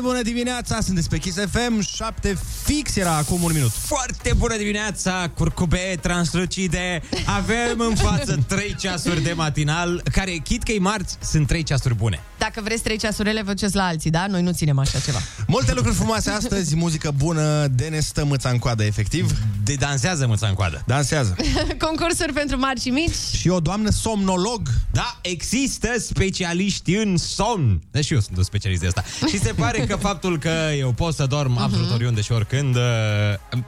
Foarte bună dimineața, sunteți pe Kiss FM 7 fix era acum un minut. Foarte bună dimineața, curcube translucide. Avem în față 3 ceasuri de matinal Care, chit că e marți, sunt 3 ceasuri bune Dacă vreți trei ceasurele, vă duceți la alții, da? Noi nu ținem așa ceva. Multe lucruri frumoase astăzi, muzică bună, de ne stă mâța în coadă, efectiv De dansează mâța în coadă Dansează Concursuri pentru mari și mici. Și o doamnă somnolog Da, există specialiști în somn Deci și eu sunt un specialist de asta Și se pare că faptul că eu pot să dorm absolut oriunde și oricând uh,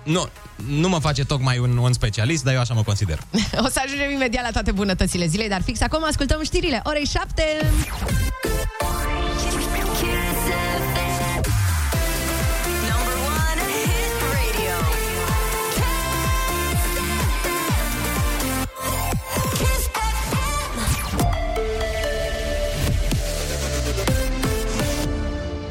Nu, nu mă face tocmai un, un specialist, dar eu așa mă consider O să ajungem imediat la toate bunătățile zilei, dar fix acum ascultăm știrile. Orei 7.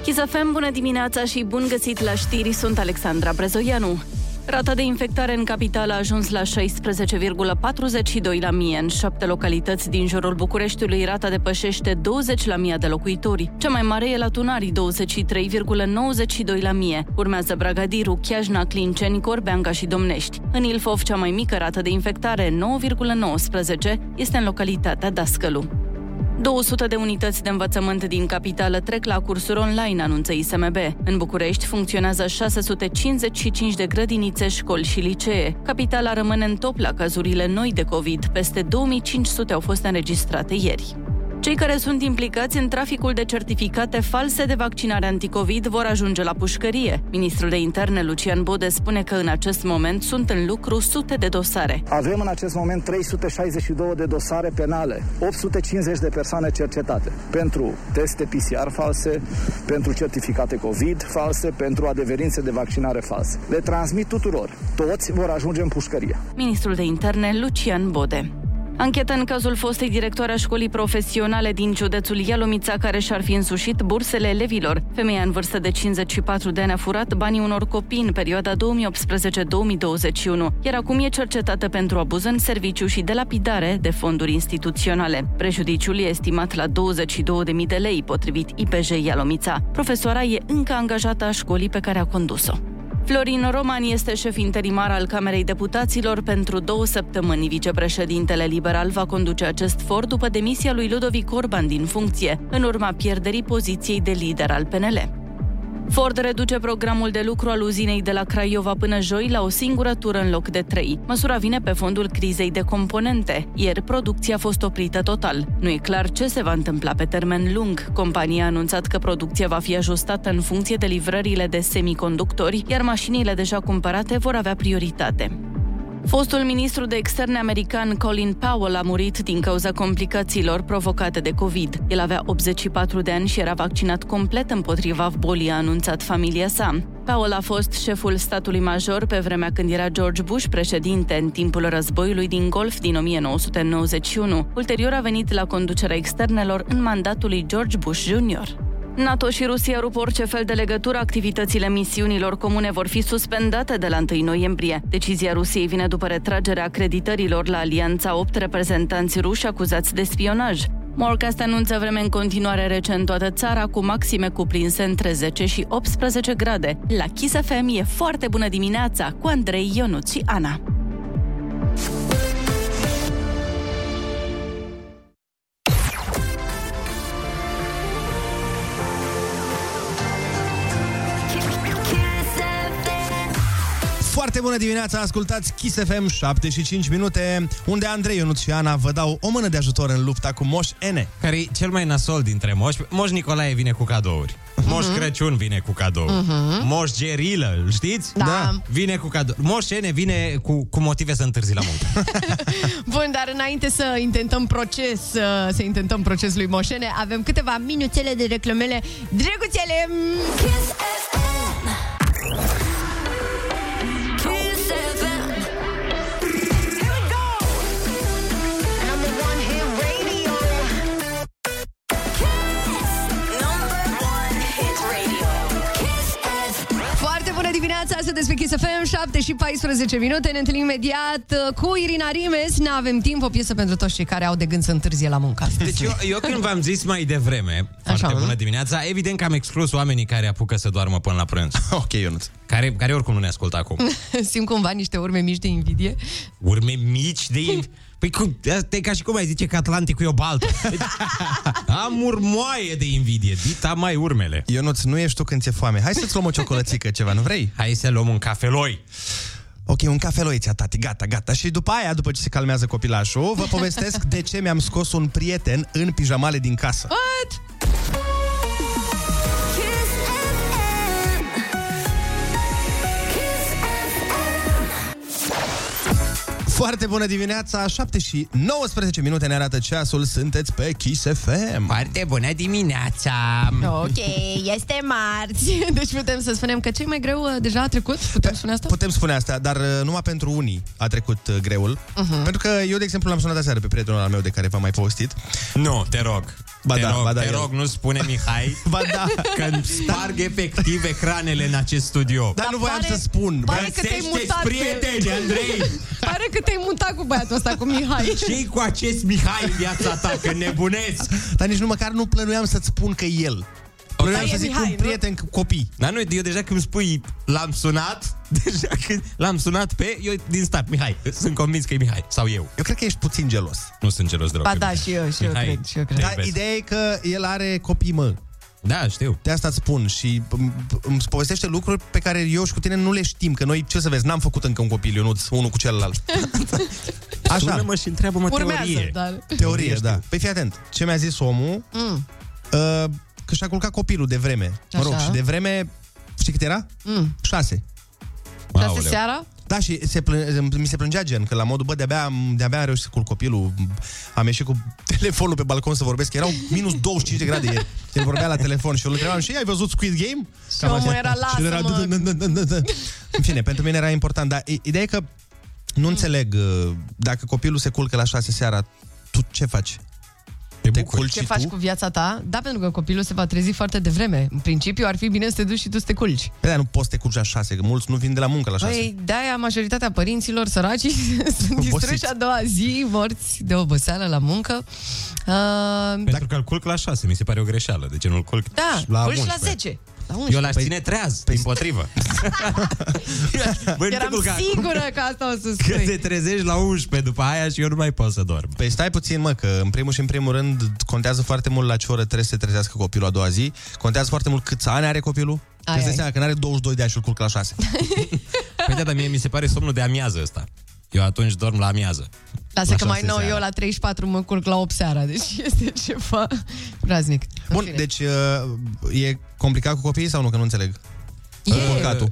Chisafem, bună dimineața și bun găsit la știri, sunt Alexandra Brezoianu. Rata de infectare în capitală a ajuns la 16,42 la mie. În șapte localități din jurul Bucureștiului rata depășește 20 la mie de locuitori. Cea mai mare e la Tunari, 23,92 la mie. Urmează Bragadiru, Chiajna, Clinceni, Corbeanca și Domnești. În Ilfov, cea mai mică rată de infectare, 9,19, este în localitatea Dascălu. 200 de unități de învățământ din capitală trec la cursuri online, anunță ISMB. În București funcționează 655 de grădinițe, școli și licee. Capitala rămâne în top la cazurile noi de COVID. Peste 2500 au fost înregistrate ieri. Cei care sunt implicați în traficul de certificate false de vaccinare anticovid vor ajunge la pușcărie. Ministrul de interne Lucian Bode spune că în acest moment sunt în lucru sute de dosare. Avem în acest moment 362 de dosare penale, 850 de persoane cercetate pentru teste PCR false, pentru certificate COVID false, pentru adeverințe de vaccinare false. Le transmit tuturor. Toți vor ajunge în pușcărie. Ministrul de interne Lucian Bode. Anchetă în cazul fostei directoare a școlii profesionale din județul Ialomița, care și-ar fi însușit bursele elevilor. Femeia în vârstă de 54 de ani a furat banii unor copii în perioada 2018-2021, iar acum e cercetată pentru abuz în serviciu și de lapidare de fonduri instituționale. Prejudiciul e estimat la 22.000 de lei, potrivit IPJ Ialomița. Profesoara e încă angajată a școlii pe care a condus-o. Florin Roman este șef interimar al Camerei Deputaților pentru două săptămâni. Vicepreședintele liberal va conduce acest for după demisia lui Ludovic Orban din funcție, în urma pierderii poziției de lider al PNL. Ford reduce programul de lucru al uzinei de la Craiova până joi la o singură tură în loc de trei. Măsura vine pe fondul crizei de componente. Ieri, producția a fost oprită total. Nu e clar ce se va întâmpla pe termen lung. Compania a anunțat că producția va fi ajustată în funcție de livrările de semiconductori, iar mașinile deja cumpărate vor avea prioritate. Fostul ministru de externe american Colin Powell a murit din cauza complicațiilor provocate de COVID. El avea 84 de ani și era vaccinat complet împotriva bolii, a anunțat familia sa. Powell a fost șeful statului major pe vremea când era George Bush președinte în timpul războiului din Golf din 1991. Ulterior a venit la conducerea externelor în mandatul lui George Bush Jr. NATO și Rusia rup orice fel de legătură, activitățile misiunilor comune vor fi suspendate de la 1 noiembrie. Decizia Rusiei vine după retragerea acreditărilor la alianța 8 reprezentanți ruși acuzați de spionaj. Morcast anunță vreme în continuare rece în toată țara, cu maxime cuprinse între 10 și 18 grade. La Kiss FM e foarte bună dimineața cu Andrei, Ionut și Ana. Foarte bună dimineața, ascultați Kiss FM 7 și 5 minute, unde Andrei, Ionut și Ana vă dau o mână de ajutor în lupta cu Moș N. Care e cel mai nasol dintre moși Moș Nicolae vine cu cadouri. Moș Crăciun vine cu cadouri. Moș Gerilă, îl știți? Da. Vine cu cadouri. Moș N vine cu, cu motive să întârzi la muncă. Bun, dar înainte să intentăm proces, să, să intentăm procesul lui Moșene, avem câteva minuțele de reclamele. Drăguțele. Kiss dimineața! dimineața, sunteți pe Kiss FM, 7 și 14 minute. Ne întâlnim imediat uh, cu Irina Rimes. N-avem timp, o piesă pentru toți cei care au de gând să întârzie la muncă. astăzi. Deci eu, eu când v-am zis mai devreme, foarte Așa, bună nu? dimineața, evident că am exclus oamenii care apucă să doarmă până la prânz. Ok, Ionuț. Care, care oricum nu ne ascultă acum. Simt cumva niște urme mici de invidie. Urme mici de... Păi cum, asta e ca și cum ai zice că Atlanticul e o baltă. Deci, am urmoaie de invidie, dita mai urmele. Ionuț, nu ești tu când ți-e foame. Hai să-ți luăm o ciocolățică, ceva, nu vrei? Hai să luăm un cafeloi. Ok, un cafeloi ți-a, tati, gata, gata. Și după aia, după ce se calmează copilașul, vă povestesc de ce mi-am scos un prieten în pijamale din casă. What? Foarte bună dimineața, 7 și 19 minute ne arată ceasul, sunteți pe Kiss FM. Foarte bună dimineața! Ok, este marți. Deci putem să spunem că cei mai greu uh, deja a trecut? Putem spune asta? Putem spune asta, dar uh, numai pentru unii a trecut uh, greul. Uh-huh. Pentru că eu, de exemplu, l-am sunat aseară pe prietenul al meu de care v-am mai povestit. Nu, te rog. Ba te da, rog, ba da, te el. rog, nu spune Mihai Ba da, că îmi sparg efectiv ecranele în acest studio. dar nu voiam pare- să spun. pare că te-ai Găsește-ți mutat pe- prieteni, Andrei! Pare că te-ai mutat cu băiatul ăsta, cu Mihai. ce cu acest Mihai în viața ta, că nebunesc? Dar nici nu măcar nu plănuiam să-ți spun că e el. Plănuiam Da, să e zic Mihai, un nu? prieten cu copii. Dar nu, eu deja când îmi spui l-am sunat, deja când l-am sunat pe, eu din start, Mihai, sunt convins că e Mihai, sau eu. Eu cred că ești puțin gelos. Nu sunt gelos deloc. Ba pe da, Mihai. și eu, și eu Mihai, cred, și eu cred. te Dar iubesc. ideea e că el are copii, mă. Da, știu. De asta îți spun și îmi- îmi povestește lucruri pe care eu și cu tine nu le știm, că noi, ce să vezi, n-am făcut încă un copil, Ionuț, unul cu celălalt. Așa, Sună-mă și întreabă-mă Urmează, teorie. dar... teorie, da. Păi fii atent, ce mi-a zis omul, Mm, uh, că și-a culcat copilul de vreme. Mă rog, Așa. și de vreme, știi cât era? mm. Șase. Șase Aoleu. seara? Da, și se plân- mi se plângea gen, că la modul, bă, de-abia, am- de-abia am reușit să culc copilul, am ieșit cu telefonul pe balcon să vorbesc, erau minus 25 de grade ieri. El vorbea la telefon și eu îl întrebam, și ai văzut Squid Game? Și omul era, Și el era, lasă-mă. "Da, da, da, da, da." În fine, pentru mine era important, dar i- ideea e că nu înțeleg uh, dacă copilul se culcă la 6 seara, tu ce faci? Te Te bucuri. culci Ce faci tu? cu viața ta? Da, pentru că copilul se va trezi foarte devreme. În principiu ar fi bine să te duci și tu să te culci. Păi da, nu poți să te culci la 6, că mulți nu vin de la muncă la 6. Păi, de-aia majoritatea părinților săraci sunt distruși a doua zi, morți de oboseală la muncă. Uh, Pentru că îl culc la 6, mi se pare o greșeală. De ce nu-l culc da, la culci la 11? 10. La 11. Eu l-aș ține treaz, păi- din potrivă. Băi, nu te Eram culca acum, sigură că asta o să Că te spui. trezești la 11 după aia și eu nu mai pot să dorm. Păi stai puțin, mă, că în primul și în primul rând contează foarte mult la ce oră trebuie să se trezească copilul a doua zi. Contează foarte mult câți ani are copilul. Ai, Îți dai ai. seama că n are 22 de ani și îl culc la 6. Păi da, dar mie mi se pare somnul de amiază ăsta. Eu atunci dorm la amiază. Lasă La că mai șase nou seara. eu la 34 mă culc la 8 seara, deci este ceva praznic. În Bun, fine. deci uh, e complicat cu copiii sau nu, că nu înțeleg? E. Culcatul.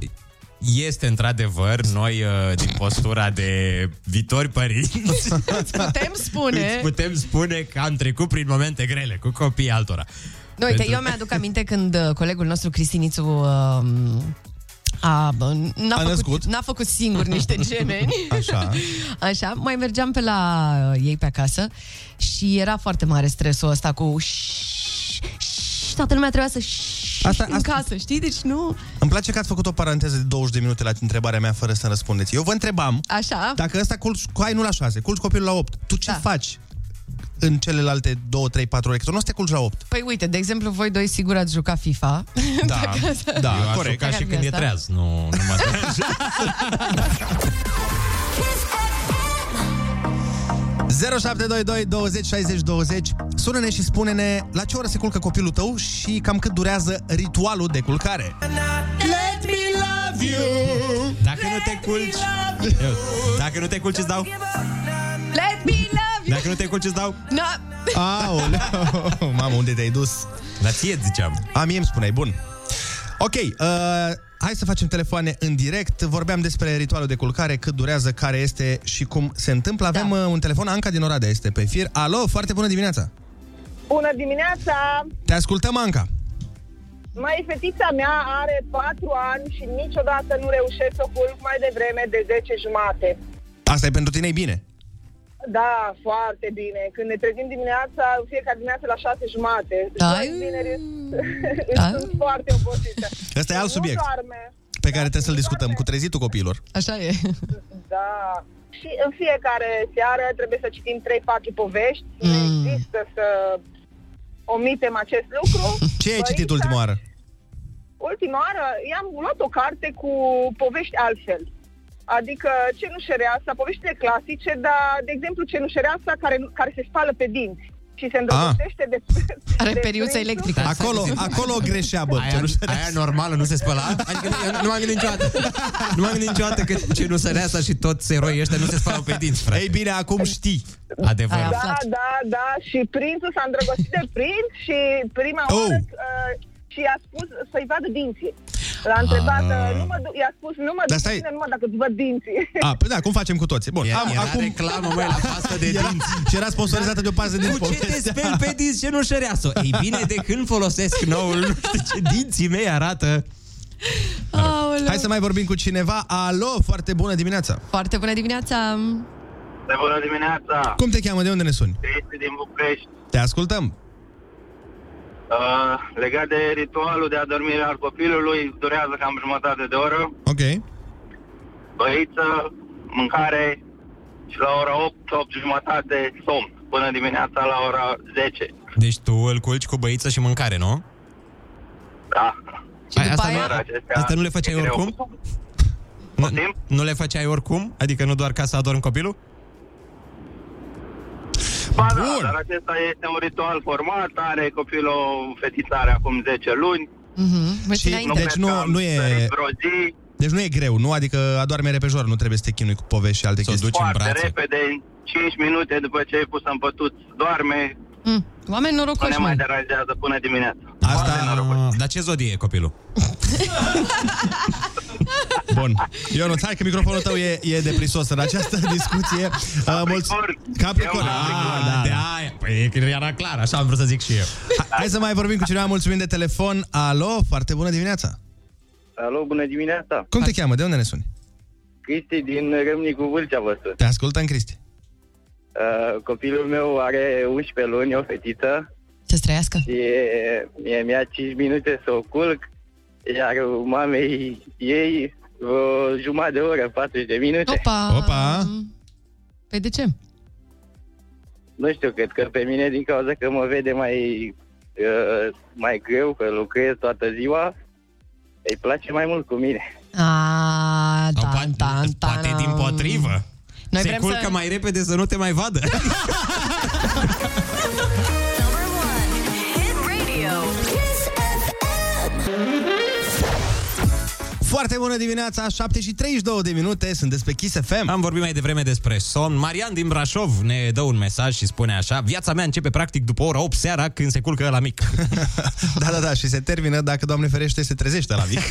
Este într-adevăr, noi uh, din postura de viitori părinți Putem spune... îți putem spune că am trecut prin momente grele cu copiii altora. Nu, uite, Pentru- eu mi-aduc aminte când uh, colegul nostru Cristinițu uh, a, bă, n-a, A făcut, născut. n-a făcut singur niște gemeni. Așa. Așa, mai mergeam pe la uh, ei pe acasă și era foarte mare stresul ăsta cu șș, șș, toată lumea trebuia să șș Asta- în asta- casă, știi? Deci nu... Îmi place că ați făcut o paranteză de 20 de minute la întrebarea mea fără să răspundeți. Eu vă întrebam Așa? dacă ăsta culci, hai nu la 6, culci copilul la 8. Tu ce Da. faci în celelalte 2, 3, 4 ore? Că tu nu o să te culci la 8. Păi uite, de exemplu, voi doi sigur ați jucat FIFA. Da, da, Eu aș corect. juca și Care când e asta? treaz, nu, nu mă Kiss FM. 0722 20 60 20 Sună-ne și spune-ne la ce oră se culcă copilul tău și cam cât durează ritualul de culcare. Let me love you Dacă nu te culci Eu, Dacă nu te culci îți dau Let me love you! Dacă nu te culci îți dau No. Aoleu, mamă, unde te-ai dus? Dar ție ziceam A, mie îmi spuneai, bun. Ok, uh, hai să facem telefoane în direct. Vorbeam despre ritualul de culcare, cât durează, care este și cum se întâmplă. Avem Da. uh, un telefon, Anca din Oradea este pe fir. Alo, foarte bună dimineața! Bună dimineața! Te ascultăm, Anca. Mai fetița mea are 4 ani și niciodată nu reușesc să o culc mai devreme de 10 jumate. Asta e pentru tine, e bine. Da, foarte bine. Când ne trezim dimineața, fiecare dimineață la 6 jumate. Da. Joi, vineri, Da. sunt foarte obosită. Ăsta e alt Nu subiect. doarme. pe care trebuie să-l discutăm cu trezitul copiilor. Așa e. Da. Și în fiecare seară trebuie să citim trei pachi povești. Nu Mm. există să omitem acest lucru. Ce ai Părința- citit ultima oară? Ultima oară i-am luat o carte cu povești altfel. Adică cenușăreasa, poveștile clasice, dar, de exemplu, cenușăreasa care, care se spală pe dinți și se îndrăgostește de... Are de periuță prințul. electrică. Acolo, acolo greșea, bă. Aia, aia normală, nu se spăla? Adică nu, eu nu m-am gândit niciodată. Nu m-am gândit niciodată că ce nu săreasa și toți eroii ăștia nu se spălau pe dinți, frate. Ei bine, acum știi. Adevăr. Aia. Da, aflat. da, da, și prințul s-a îndrăgostit de prinț și prima Oh. oară uh, și i-a spus să-i vadă dinții. L-a întrebat, Ah. uh, nu mă duc, i-a spus, nu mă Dar duc stai. cu tine numai dacă îți văd dinții. A, păi da, cum facem cu toții? Bun, Era, am, era acum... reclamă, măi, la pastă de Era, dinți. și era sponsorizată de o pază din Cu ce te speli pe dinți ce nu șăreasă? Ei bine, de când folosesc noul, nu știu ce dinții mei arată. Aoleu. Hai să mai vorbim cu cineva. Alo, foarte bună dimineața. Foarte bună dimineața. De bună dimineața! Cum te cheamă? De unde ne suni? Cristi din București. Te ascultăm. Uh, legat de ritualul de adormire al copilului, durează cam jumătate de oră. Ok. Băiță, mâncare și la ora 8, 8 jumătate somn. Până dimineața la ora 10. Deci tu îl culci cu băiță și mâncare, nu? Da. Și Ai, după asta aia... nu- Acestea Asta nu le făceai e greu. oricum? Nu, Poftim? nu le făceai oricum? Adică nu doar ca să adormi copilul? Ba da, Bun. dar acesta este un ritual format, are copilul o fetiță are acum 10 luni. Mhm. Mă Și- țin înainte. Deci cred nu- că am nu e- sărit Vreo zi, Deci nu e greu, nu? Adică adorme repejor, nu trebuie să te chinui cu povești și alte Să o chestii. duci în foarte brațe. repede, în 5 minute după ce ai pus în pătut, doarme, Mm. Oameni nu norocoși, ne mai mă. deranjează până dimineața. Asta- Foarte norocoși. Ah, Dar ce zodie e copilul? Bun. Ionuț, hai că microfonul tău e, e deprisos în această discuție. Uh, mulți- Capricorn. Eu am Ah, Capricorn. da, de da. aia. Păi că era clar, așa am vrut să zic și eu. Hai să mai vorbim cu cineva, mulțumim de telefon. Alo, foarte bună dimineața. Alo, bună dimineața! Cum te cheamă? De unde ne suni? Cristi din Râmnicu Vâlcea vă sunt. Te ascultăm, Cristi. Uh, copilul meu are 11 luni, o fetiță Să-ți trăiască. și mie mi-a 5 minute să o culc, iar mamei ei o jumătate de oră, 40 de minute. Opa! Opa. Păi de ce? Nu știu, cred că pe mine din cauza că mă vede mai, uh, mai greu, că lucrez toată ziua, îi place mai mult cu mine. A, Sau tan, poate, tan, tan. poate din potrivă. Noi Se vrem culcă să... mai repede să nu te mai vadă. Number one, hit radio. Kiss FM. Foarte bună dimineața, 7 și 32 de minute, sunt pe Kiss FM. Am vorbit mai devreme despre somn. Marian din Brașov ne dă un mesaj și spune așa Viața mea începe practic după ora 8 seara când se culcă la mic. Da, da, da, și se termină dacă, Doamne ferește, se trezește la mic.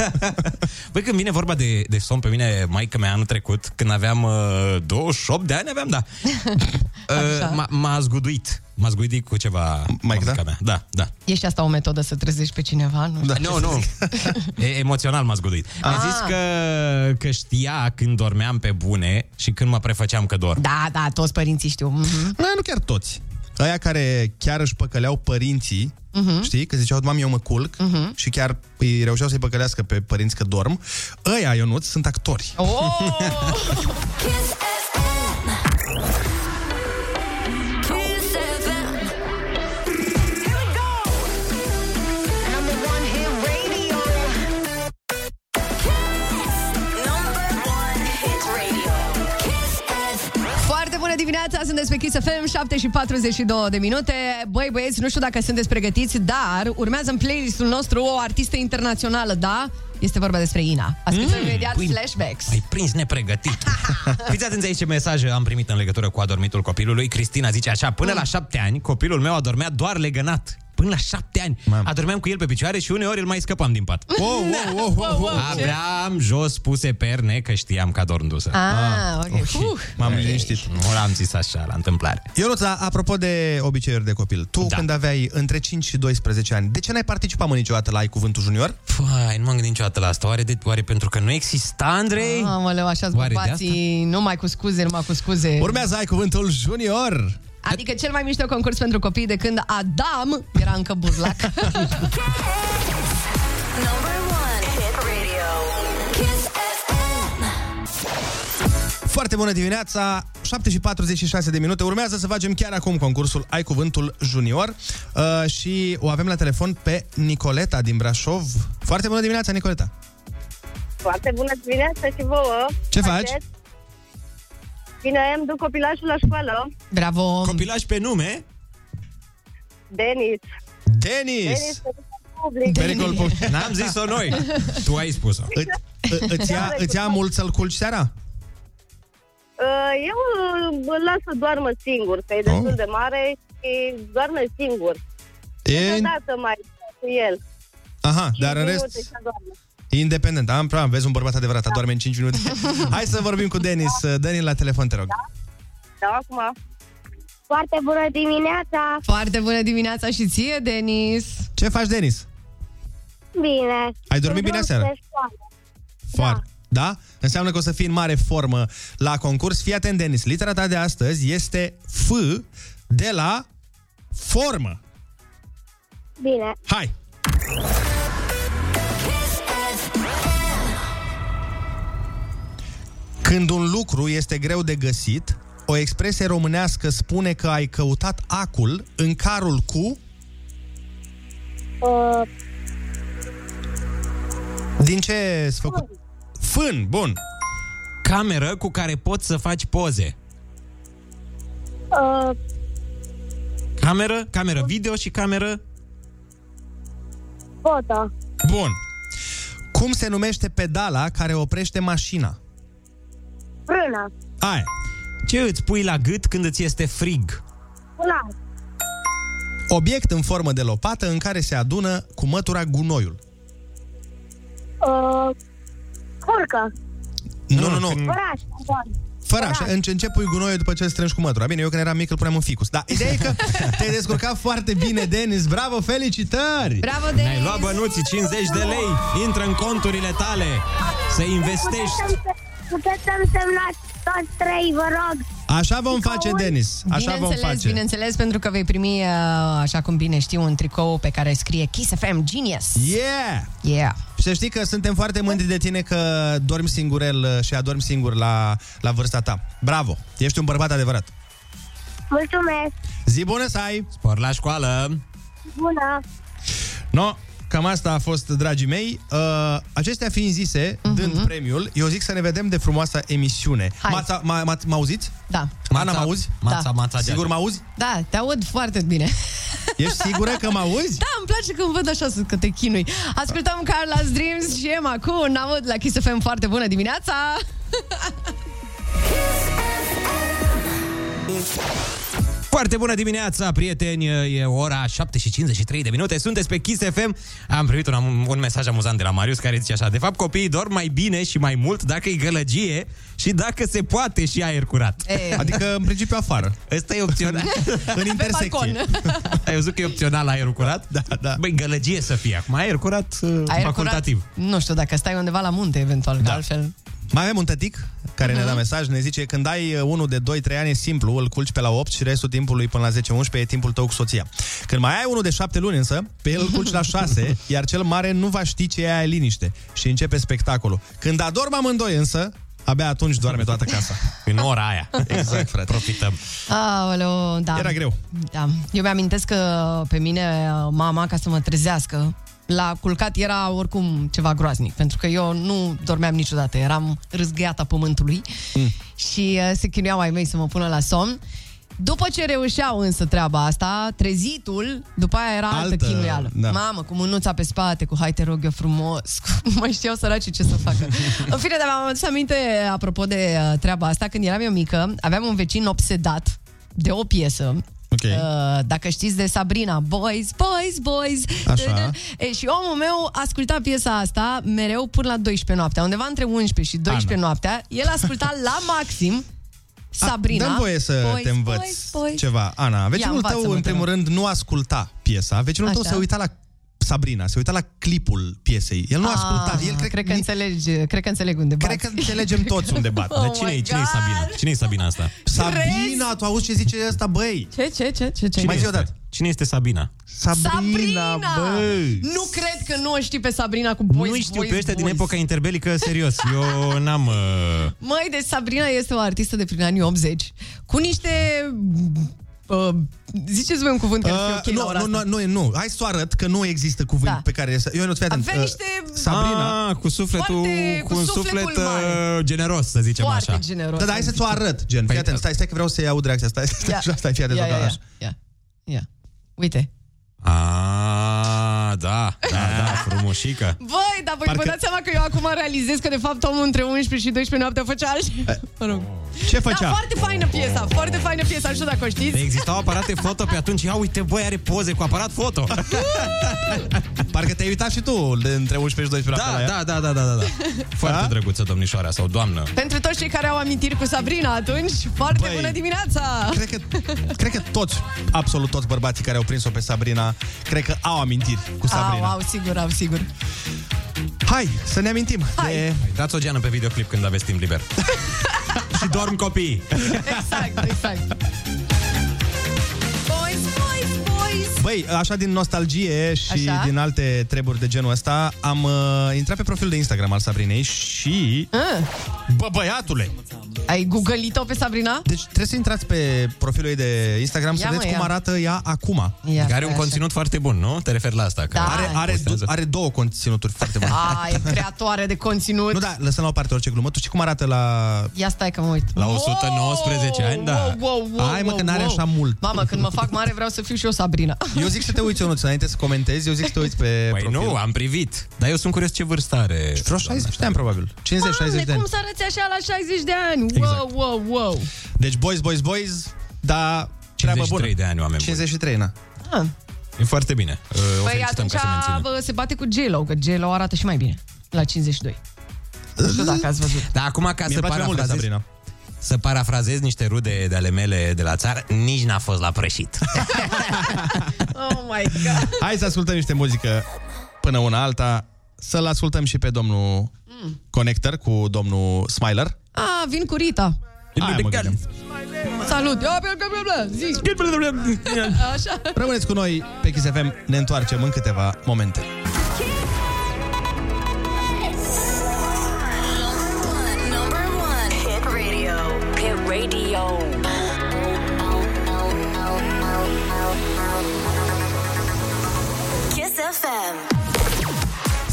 Băi, când vine vorba de, de somn, pe mine, maică mea anul trecut, când aveam uh, 28 de ani, aveam, da, uh, m-a, m-a zguduit. M-a zguduit cu ceva Maică ta? mea. Da, da. E și asta o metodă să trezești pe cineva? Nu Da. știu Nu, ce să nu. zic. E, emoțional m-a zguduit. Mi-a Ah. zis că, că știa când dormeam pe bune și când mă prefăceam că dorm. Da, da, toți părinții știu. Mhm. Da, nu chiar toți. Aia care chiar își păcăleau părinții, uh-huh. știi? Că ziceau, mami, eu mă culc uh-huh. și chiar îi reușeau să-i păcălească pe părinți că dorm. Ăia, Ionuț, sunt actori. Oh! bună dimineața, sunteți pe Kiss FM, 7 și 42 de minute. Băi, băieți, nu știu dacă sunteți pregătiți, dar urmează în playlistul nostru o artistă internațională, da? Este vorba despre Ina. Ascultăm mm, imediat păi- flashbacks. Ai prins nepregătit. Fiți atenți aici ce mesaj am primit în legătură cu adormitul copilului. Cristina zice așa, până la șapte ani, copilul meu adormea doar legănat. Până la șapte ani. Mamă. Adormeam cu el pe picioare și uneori îl mai scăpam din pat. Oh, oh, oh, oh, oh. Aveam jos puse perne că știam că adorm dusă. Ah, ok. Uh, M-am liniștit. Nu l-am zis așa, la întâmplare. Ionuț, a- apropo de obiceiuri de copil, tu Da. când aveai între 5 și 12 ani, de ce n-ai participat mă niciodată la Ai Cuvântul Junior? Fai, nu m-am gândit niciodată la asta. Oare, de, oare pentru că nu exista, Andrei? Aoleu, așa Oare de bărbații, numai cu scuze, numai cu scuze. Urmează Ai Cuvântul Junior! Adică cel mai mișto concurs pentru copii de când Adam era încă buzlac. Foarte bună dimineața, 7 și 46 de minute. Urmează să facem chiar acum concursul Ai Cuvântul Junior uh, și o avem la telefon pe Nicoleta din Brașov. Foarte bună dimineața, Nicoleta! Foarte bună dimineața și vouă! Ce faci? faci? Bine, îmi duc copilașul la școală. Bravo! Copilaș pe nume? Denis. Denis! Denis, public. Pericol public. N-am zis-o noi. Tu ai spus-o. Î- î- îți, ia, îți ia mult să-l culci seara? Uh, Eu îl- îl las să doarmă singur, că e destul Oh. de mare și doarme singur. E... Câteodată mai stau cu el. Aha, dar în Cinci rest... minute și adorme. Independent, am prea, vezi un bărbat adevărat, adorme în 5 minute. Hai să vorbim cu Denis. Denis la telefon, te rog. Da, acum. Foarte bună dimineața! Foarte bună dimineața și ție, Denis! Ce faci, Denis? Bine! Ai dormit bine aseară? Foarte. Da? Înseamnă că o să fii în mare formă la concurs. Fii atent, Denis. Litera ta de astăzi este F de la formă. Bine! Hai! Când un lucru este greu de găsit, o expresie românească spune că ai căutat acul în carul cu... Uh, Din ce s făcut? Fân, bun. Cameră cu care poți să faci poze. uh, Cameră, cameră video și cameră... foto. Bun. Cum se numește pedala care oprește mașina? Frână. Aia. Ce îți pui la gât când îți este frig? Cular. Obiect în formă de lopată în care se adună cu mătura gunoiul. Uh, Curcă. Nu, nu, nu. Oraș. Adorm. Fără așa, în ce, în ce pui gunoiul după ce îl strângi cu mătura? Bine, eu când eram mic îl puneam în ficus. Da, ideea e că te-ai descurcat foarte bine, Denis. Bravo, felicitări! Bravo, Ne-ai Denis! luat bănuții 50 de lei, intră în conturile tale, să investești. Puteți să-mi semnați toți trei, vă rog. Așa vom face, Denis. Așa vom bineînțeles, face. bineînțeles, pentru că vei primi, uh, așa cum bine știu, un tricou pe care scrie Kiss FM Genius. Yeah! Yeah! Și să știi că suntem foarte mândri de tine că dormi singurel și adormi singur la, la vârsta ta. Bravo! Ești un bărbat adevărat. Mulțumesc. Zi bună să ai! Spor la școală. Bună. No, cam asta a fost, dragii mei. Uh, acestea fiind zise, uh-huh. dând premiul, eu zic să ne vedem de frumoasa emisiune. Hai. Mața, ma, ma, mă auziți? Da. Ana, mă auzi? Mața, Da. mața, Sigur mă auzi? Da, te aud foarte bine. Ești sigură că mă auzi? Da, îmi place când văd așa să- că te chinui. Ascultăm Carla's Dreams și Emma cu un aud la Kiss FM foarte bună dimineața! Foarte bună dimineața, prieteni! E ora 7 și 53 de minute. Sunteți pe Kiss FM. Am primit un, un mesaj amuzant de la Marius care zice așa. De fapt, copiii dorm mai bine și mai mult dacă e gălăgie și dacă se poate și aer curat. E, Adică, în principiu, afară. Ăsta e opțional. În intersecție. balcon. Ai văzut că e opțional aerul curat? Da, da. Băi, gălăgie să fie. Acum aer curat, aer facultativ. Curat, nu știu, dacă stai undeva la munte, eventual, da. altfel... Mai avem un tătic care ne-a dat mesaj, ne zice când ai uh, unul de 2-3 ani e simplu, îl culci pe la 8 și restul timpului până la 10-11 e timpul tău cu soția. Când mai ai unul de 7 luni însă, pe el îl culci la 6, iar cel mare nu va ști ce e aia liniște și începe spectacolul. Când adorm amândoi însă, abia atunci doarme toată casa. În ora aia. Exact, frate. Profităm. Aoleu, da. Era greu. Da. Eu mi-amintesc că pe mine mama, ca să mă trezească, la culcat era oricum ceva groaznic, pentru că eu nu dormeam niciodată, eram râzgăiata pământului mm. și uh, se chinuiau ai mei să mă pună la somn. După ce reușeau însă treaba asta, trezitul, după aia era altă, Altă, chinuială. da. Mamă, cu mânuța pe spate, cu hai te rog eu frumos, cu... mai știau săracii ce să facă. În fine, dar mi-am adus aminte, apropo de uh, treaba asta, când eram eu mică, aveam un vecin obsedat de o piesă Ok. Uh, dacă știți de Sabrina, Boys, Boys, Boys. Așa. E, și omul meu asculta piesa asta mereu până la 12 noaptea. Undeva între 11 și 12 Ana. noaptea, el asculta la maxim Sabrina. Dăm voie să Boys, te învăț boys, boys. ceva. Ana, vecinul învață-mă, tău, în te primul rog. rând, nu asculta piesa. Vecinul tău Așa. se uita la Sabrina, se uita la clipul piesei. El nu Ah, asculta. El cred, cred că ni- înțelegi, cred că înțeleg unde Cred bați. că înțelegem toți unde bat. Oh Dar cine e my cine e God. Sabina? Cine e Sabina asta? Sabina, tu auzi ce zice ăsta, băi? Ce, ce, ce, ce, ce? Mai zi este? odată. Cine este Sabina? Sabrina, bă! Nu cred că nu o știi pe Sabrina cu boys, nu știu boys, pe ăștia din boys. epoca interbelică, serios. Eu n-am... Uh... Măi, deci Sabrina este o artistă de prin anii 80 cu niște... Uh, ziceți voi un cuvânt care uh, fie ok la nu, ora nu, asta. nu, nu, nu, hai să o arăt că nu există cuvânt Da. pe care... să- Eu nu-ți fii atent. Avea Uh, niște- Sabrina... Ah, cu sufletul, Foarte- cu cu un sufletul suflet mare. uh, generos, să zicem Foarte așa. generos. Da, da, hai să ți-o arăt, gen. Fii Păi, atent, stai, stai că vreau să-i aud reacția. Stai, stai, Ia. stai, stai fii atent. Ia, ia, Ia, ia, ia. Ia. Uite. Ah, da, da, da, frumușică. Băi, dar voi Parcă- vă dați seama că eu acum realizez că de fapt omul între 11 și 12 noaptea făcea altceva. Mă rog. Ce făcea? Da, foarte faină piesa, foarte faină piesa, nu știu dacă o știți. Existau aparate foto pe atunci. Ia uite, băi, are poze cu aparat foto. Parcă te-ai uitat și tu de între 11 și 12 Da, la ea. da, da, da, da, da, da. Foarte Da? drăguță domnișoara sau doamnă. Pentru toți cei care au amintiri cu Sabrina atunci, foarte Băi. bună dimineața! Cred că, cred că toți, absolut toți bărbații care au prins-o pe Sabrina, cred că au amintiri cu Au, Sabrina. au, sigur, au, sigur. Hai, să ne amintim Hai. de... Dați o geană pe videoclip când aveți timp liber. și dorm copii. Exact, exact. Boys, boys, boys! Băi, așa din nostalgie și Așa? din alte treburi de genul ăsta, am uh, intrat pe profilul de Instagram al Sabrinei și... Ah, Bă, băiatule! ai googlit-o pe Sabrina? Deci trebuie să intrați pe profilul ei de Instagram Ia, să mă, vedeți ia. cum arată ea acum. Ia, Care are un așa. conținut foarte bun, nu? Te referi la asta? Că Da. Are, are, postează. are două conținuturi foarte bune. A, e creatoare de conținut. Nu, da, lăsăm la o parte orice glumă. Tu știi cum arată la... Ia stai că mă uit. La 119 ani, da. Wow, wow, wow, Hai, mă, wow, că n-are wow. așa mult. Mamă, când mă fac mare vreau să fiu și eu Sabrina. Eu zic să te uiți, Ionuț, înainte să comentezi, eu zic să te uiți pe Păi profil. nu, am privit. Dar eu sunt curios ce vârstă are. Vreo 60 de ani, probabil. 50-60 Doamne, de ani. cum să arăți așa la 60 de ani? Exact. Wow, wow, wow. Deci, boys, boys, boys, da, treabă bună. 53 de ani, oameni buni. 53, na. Ah. E foarte bine. Uh, O Păi felicităm atunci că se menține. bă, se bate cu J-Lo, că J-Lo arată și mai bine. La 52. Nu știu dacă ați văzut. Dar acum, ca Mie să îmi place mai mult de parafrazez, Sabrina. Să parafrazez niște rude de ale mele de la țară, nici n-a fost la prășit. Oh my god. Hai să ascultăm niște muzică până una alta. Să-l ascultăm și pe domnul Mm. Connector cu domnul Smiler. A, vin cu Rita. Aia mă gândeam. Salut. Ia, bla, bla, bla, bla. Zi. Așa. Rămâneți cu noi pe Kiss FM, ne întoarcem în câteva momente. Radio. Kiss FM.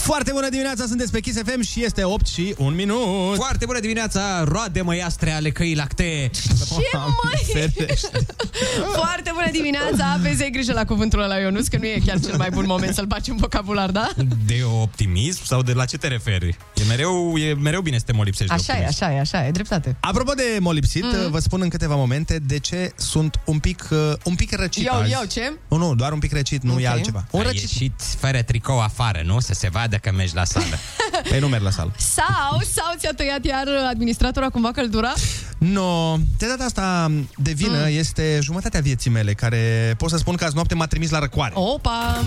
Foarte bună dimineața, sunteți pe Kiss FM și este 8 și 1 minut. Foarte bună dimineața, roade măiastre ale căii lactee. Ce mai? Foarte bună dimineața. Vezi, ai grijă la cuvântul ăla, Ionuț, că nu e chiar cel mai bun moment să-l baci în vocabular, da? De optimism sau de la ce te referi? E mereu, e mereu bine să te molipsești de Așa e, optimism. așa e, așa e, dreptate. Apropo de molipsit, mm. vă spun în câteva momente de ce sunt un pic, uh, un pic răcit Eu, azi. eu, ce? Nu, nu, doar un pic răcit, nu Ok. e altceva. Un Ai răcit. ieșit fără tricou afară, nu? Să se vadă că mergi la sală. Păi nu merg la sală. Sau, sau ți-a tăiat iar administratora cumva căldura? No, de data asta de vină mm. este jumătatea vieții mele, care pot să spun că azi noapte m-a trimis la răcoare. Opa!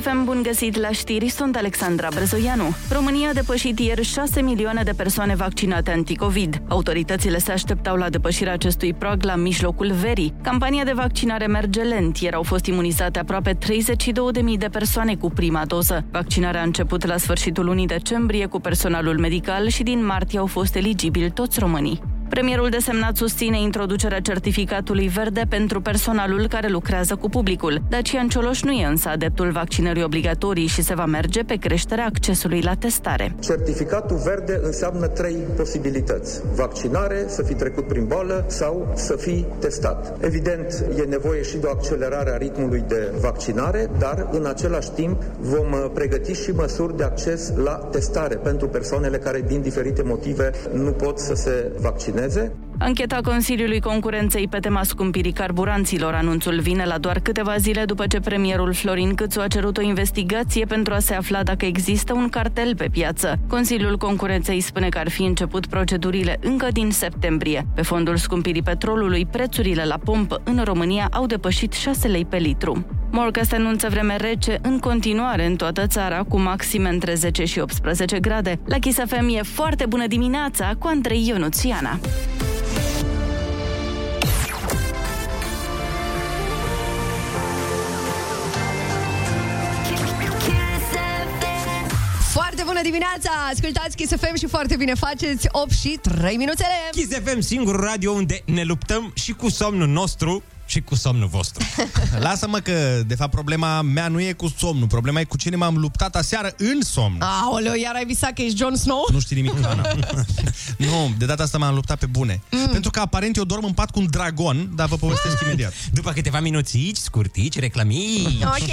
Chisafem, bun găsit la știri, sunt Alexandra Brezoianu. România a depășit ieri 6 milioane de persoane vaccinate anticovid. Autoritățile se așteptau la depășirea acestui prag la mijlocul verii. Campania de vaccinare merge lent. Ieri au fost imunizate aproape 32.000 de persoane cu prima doză. Vaccinarea a început la sfârșitul lunii decembrie cu personalul medical și din martie au fost eligibili toți românii. Premierul desemnat susține introducerea certificatului verde pentru personalul care lucrează cu publicul. Dacian Cioloș nu e însă adeptul vaccinării obligatorii și se va merge pe creșterea accesului la testare. Certificatul verde înseamnă trei posibilități. Vaccinare, să fi trecut prin boală sau să fii testat. Evident, e nevoie și de o accelerare a ritmului de vaccinare, dar în același timp vom uh, pregăti și măsuri de acces la testare pentru persoanele care din diferite motive nu pot să se vaccineze. That's it. Ancheta Consiliului Concurenței pe tema scumpirii carburanților. Anunțul vine la doar câteva zile după ce premierul Florin Câțu a cerut o investigație pentru a se afla dacă există un cartel pe piață. Consiliul Concurenței spune că ar fi început procedurile încă din septembrie. Pe fondul scumpirii petrolului, prețurile la pompă în România au depășit 6 lei pe litru. Morcast anunță vreme rece în continuare în toată țara, cu maxime între 10 și 18 grade. La Kiss FM e foarte bună dimineața cu Andrei Ionuțiana. Bună dimineața! Ascultați Kiss FM și foarte bine faceți 8 și 3 minuțele. Kiss FM, singurul radio unde ne luptăm și cu somnul nostru și cu somnul vostru. Lasă-mă că, de fapt, problema mea nu e cu somnul. Problema e cu cine m-am luptat aseară în somn. Aoleu, iar ai visat că ești Jon Snow? Nu știi nimic, Ana. nu, de data asta m-am luptat pe bune. Mm. Pentru că aparent eu dorm în pat cu un dragon, dar vă povestesc imediat. După câteva minuțici, scurtici, reclamici. Ok.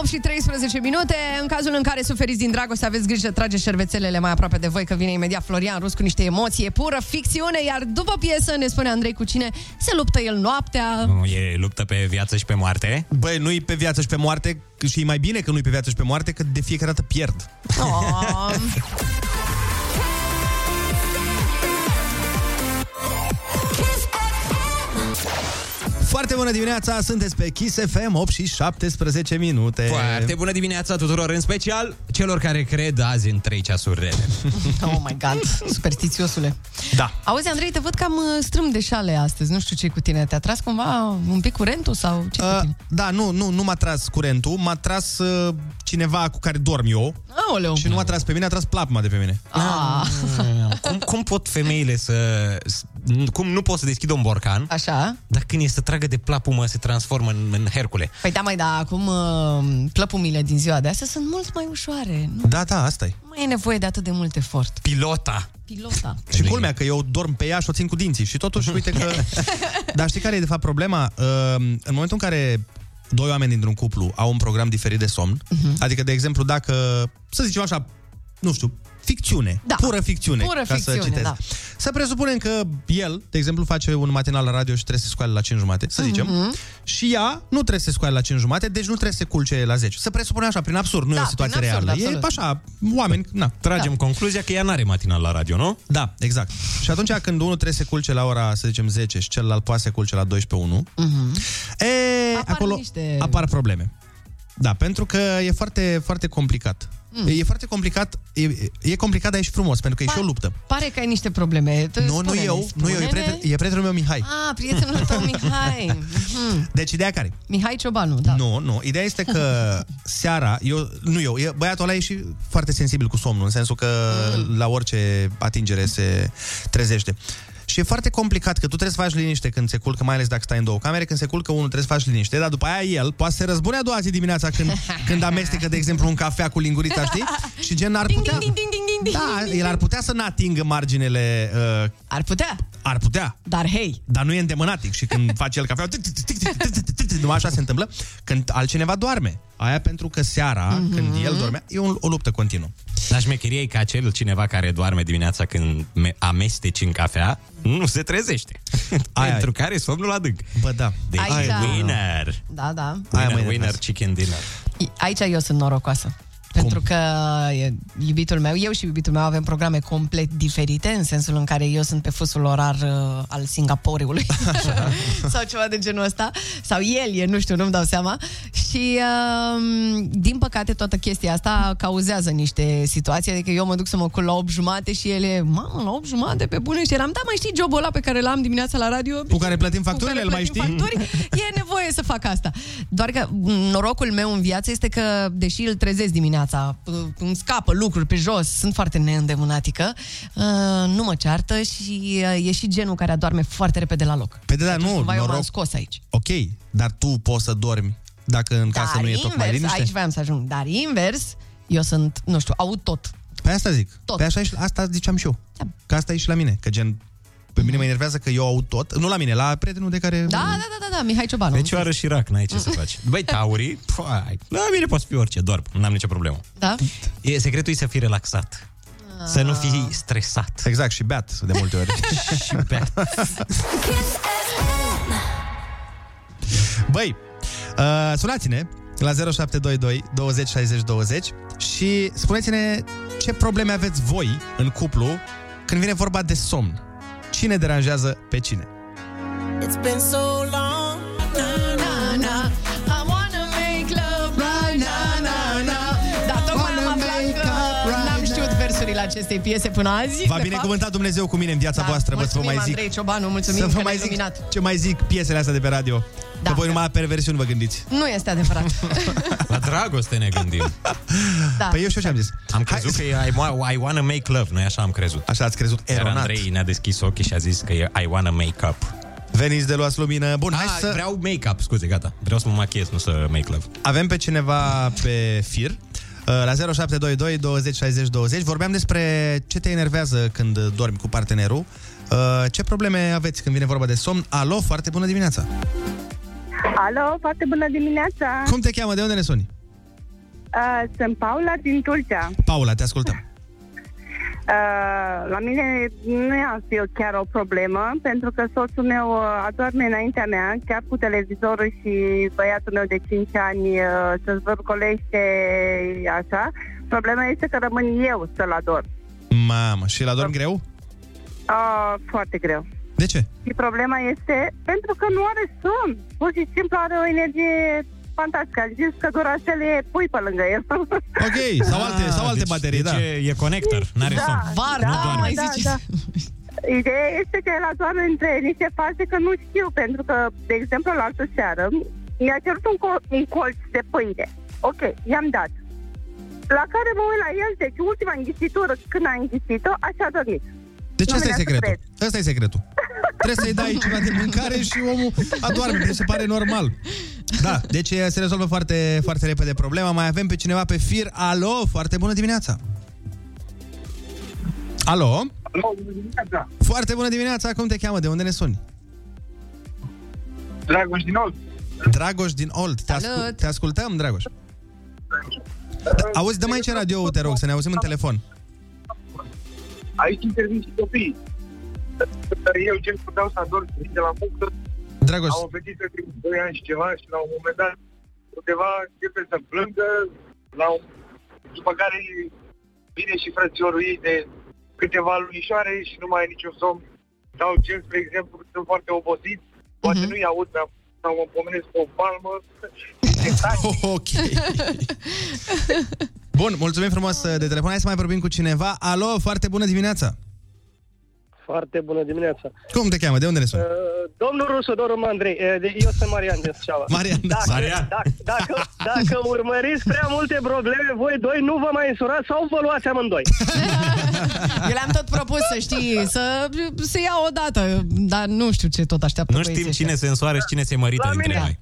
9 și 13 minute. În cazul în care suferiți din dragoste, aveți grijă, trage șervețelele mai aproape de voi, că vine imediat Florian Rus cu niște emoții, e pură ficțiune, iar după piesă ne spune Andrei cu cine se luptă el noaptea. Nu, e luptă pe viață și pe moarte. Băi, nu-i pe viață și pe moarte, și e mai bine că nu-i pe viață și pe moarte, că de fiecare dată pierd. Ah. Kiss FM. Foarte bună dimineața, sunteți pe Kiss FM, 8 și 17 minute. Foarte bună dimineața tuturor, în special celor care cred azi în trei ceasuri rele. oh my god, superstițiosule. Da. Auzi, Andrei, te văd cam uh, strâm de șale astăzi. Nu știu ce cu tine. Te-a tras cumva un pic curentul sau ce cu Uh, tine? da, nu, nu, nu m-a tras curentul, m-a tras uh, cineva cu care dorm eu Aoleu. și nu m-a tras pe mine, a tras plapuma de pe mine. Ah, cum, cum pot femeile să... s- Cum nu pot să deschidă un borcan, așa. dar când e să tragă de plapumă, se transformă în, în Hercule. Păi da, mai da, acum uh, plăpumile din ziua de astăzi sunt mult mai ușoare. Nu Da, da, asta e. mai e nevoie de atât de mult efort. Pilota! Pilota. Și culmea că eu dorm pe ea și o țin cu dinții. Și totuși, uite că... Dar știi care e de fapt problema? Uh, În momentul în care doi oameni dintr-un cuplu au un program diferit de somn, Mhm. adică, de exemplu, dacă, să zicem așa, nu știu, ficțiune, Da. pură ficțiune, Pură ca ficțiune, să citez. da. Să presupunem că el, de exemplu, face un matinal la radio și trebuie să se scoale la 5 jumate, să zicem, Mhm. și ea nu trebuie să se scoale la 5 jumate, deci nu trebuie să se culce la 10. Să presupunem așa, prin absurd, nu Da, e o situație prin absurd, reală. absolut. E așa, oameni, na, Tragem da. concluzia că ea n-are matinal la radio, nu? da, exact. Și atunci când unul trebuie să se culce la ora, să zicem, 10 și celălalt poate să se culce la 12 1, e, Apar acolo niște- apar probleme. Da, pentru că e foarte, foarte complicat. Mm. E foarte complicat, e, e complicat, dar e și frumos, pentru că e și o luptă. Pare că ai niște probleme. Tu Nu, nu spune-ne, eu, nu eu, e, spune-ne. prieten, e prietenul meu Mihai. Ah, prietenul tău Mihai. Mhm. Deci ideea care? Mihai Ciobanu, da. Nu, nu. Ideea este că seara, eu, nu eu, e, băiatul ăla e și foarte sensibil cu somnul, în sensul că mm. la orice atingere se trezește. Și e foarte complicat că tu trebuie să faci liniște când se culcă, mai ales dacă stai în două camere, când se culcă unul trebuie să faci liniște, dar după aia el poate să se răzbune a doua zi dimineața când, când amestecă, de exemplu, un cafea cu lingurița, știi? Și gen ar Ding, putea... ding, ding, ding, ding, ding, Da, ding, ding. el ar putea să n-atingă marginele... Uh, Ar putea, ar putea, dar hei. dar nu e îndemânatic și când face el cafea, numai așa se întâmplă, când altcineva doarme. Aia pentru că seara, mm-hmm. când el dormea, e o, o luptă continuă. Dar șmecheria e că acel cineva care doarme dimineața când me- amesteci în cafea, nu se trezește. Aia Pentru care somnul adânc. Bă, da. Deci, Aici- winner. Da, da. Aia Winner, mă winner, enervează. chicken dinner. Aici eu sunt norocoasă. Pentru că e, iubitul meu, eu și iubitul meu avem programe complet diferite, în sensul în care eu sunt pe fusul orar uh, al Singaporeului sau ceva de genul ăsta, sau el e, nu știu, nu-mi dau seama. Și, uh, din păcate, toată chestia asta cauzează niște situații, adică eu mă duc să mă culc la 8 jumate și ele, mamă, la 8 jumate pe bune și eram, da, mai știi jobul ăla pe care l-am dimineața la radio? Cu care plătim cu facturile, care îl mai plătim știi? facturi, e nevoie să fac asta. Doar că norocul meu în viață este că, deși îl trezesc dimineața, îmi scapă lucruri pe jos, sunt foarte neîndemânatică, uh, nu mă ceartă și uh, e și genul care adorme foarte repede la loc. Pe de da, nu, Cumva eu m-am noroc. scos aici. Ok, dar tu poți să dormi dacă în casă Dar nu e tocmai invers, liniște? aici voiam să ajung, dar invers, eu sunt, nu știu, aud tot. Pe asta zic. Tot. Pe așa, e și- asta ziceam și eu. Că asta e și la mine. Că gen, pe mine mă enervează că eu aud tot. Nu la mine, la prietenul de care... Da, da, da, da, da, Mihai Ciobanu. Fecioară și rac, n-ai ce să faci. Băi, taurii, păi, la mine poți fi orice, doar n-am nicio problemă. Da? E, secretul e să fii relaxat. Să nu fii stresat. Exact, și beat de multe ori. și beat. Băi, uh, sunați-ne la 0722 20 60 20 și spuneți-ne ce probleme aveți voi în cuplu când vine vorba de somn. Cine deranjează pe cine? It's been so long. Na, na, I wanna make love right na, na, na. Da, tocmai am aflat că n-am știut versurile acestei piese până azi. V-a de binecuvântat Dumnezeu cu mine în viața Da, voastră, vă să vă mulțumim, mai zic. Andrei Ciobanu, mulțumim să că vă ne-ai mai zic iluminat. ce mai zic piesele astea de pe radio. Da, că voi da. numai la perversiuni vă gândiți. fapt. Nu este adevărat. La dragoste ne gândim. Da. Păi eu știu ce am zis. Am crezut că e I, wa- I wanna make love, noi așa am crezut. Așa ați crezut Iar eronat. Andrei ne-a deschis ochii și a zis că e I wanna make up. Veniți de luați lumină. Bun, hai Ah, să... vreau make-up, scuze, gata. Vreau să mă machiez, nu să make love. Avem pe cineva pe fir. uh, La 0722 20 60 20 Vorbeam despre ce te enervează când dormi cu partenerul Uh, Ce probleme aveți când vine vorba de somn? Alo, foarte bună dimineața Alo, foarte bună dimineața! Cum te cheamă? De unde ne suni? Uh, sunt Paula din Tulcea. Paula, te ascultăm Uh, la mine nu e asta eu chiar o problemă, pentru că soțul meu uh, adorme înaintea mea, chiar cu televizorul și băiatul meu de 5 ani uh, se zvârcolește așa. Problema este că rămân eu să-l ador. Mamă, și la dorm greu? Uh, foarte greu. De ce? Și problema este pentru că nu are somn. Pur și simplu are o energie fantastică. Am zis că Duracell e pui pe lângă el. Ok, sau alte, sau alte deci, baterii, deci da e, e connector, n-are Da, somn. Var, da, nu doarme. mai da, ziceți. da. Ideea este că el doarme între niște faze că nu știu, pentru că, de exemplu, la altă seară mi-a cerut un, col- un colț de pâine. Ok, i-am dat. La care mă uit la el, deci ultima înghisitură, când a înghisit-o, așa a dormit. Deci Nu ăsta e venea să secretul. cred. Ăsta e secretul. Trebuie să-i dai ceva de mâncare și omul adorme. Mi se pare normal. Da, deci se rezolvă foarte, foarte repede problema. Mai avem pe cineva pe fir. Alo, foarte bună dimineața. Alo? Alo, bună dimineața. Foarte bună dimineața. Cum te cheamă? De unde ne suni? Dragoș din Olt. Dragoș din Olt. Te, ascul- Salut! te ascultăm, Dragoș. Auzi, dă mai ce radio te rog, să ne auzim în telefon. Aici intervin și copiii. Eu ce puteau să ador de la muncă, Dragoș, am o fetiță de 2 ani și ceva și la un moment dat undeva începe să plângă, la un... după care vine și frățiorul ei de câteva lunișoare și nu mai e niciun somn. Dau ce, spre exemplu, că sunt foarte obosit, poate nu-i aud, dar sau mă pomenesc cu o palmă. ok. Bun, mulțumim frumos de telefon. Hai să mai vorbim cu cineva. Alo, foarte bună dimineața. Foarte bună dimineața. Cum te cheamă? De unde ne suni? Uh, domnul Rusu, domnul Andrei, uh, de- eu sunt Marian din Suceava. Marian, da. dacă, Marian. Dacă, dacă, dacă urmăriți prea multe probleme, voi doi nu vă mai însurați sau vă luați amândoi. Eu le-am tot propus să știi, să se ia o dată, dar nu știu ce tot așteaptă Nu știm băieții cine ăștia. se însoară și cine se mărită La dintre mine, noi.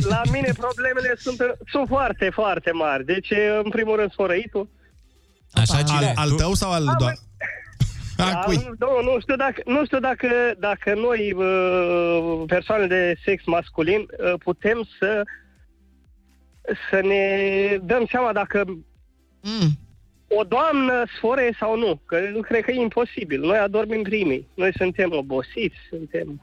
La, la, la mine problemele sunt, sunt foarte, foarte mari. Deci, în primul rând, sfărăitul. Așa, Al, cine? al tău sau al doar? Al Da, cui? nu, nu știu dacă, nu știu dacă, dacă noi, uh, persoane de sex masculin, uh, putem să să ne dăm seama dacă Mm. o doamnă sfore sau nu. Că cred că e imposibil. Noi adormim primii. Noi suntem obosiți, suntem...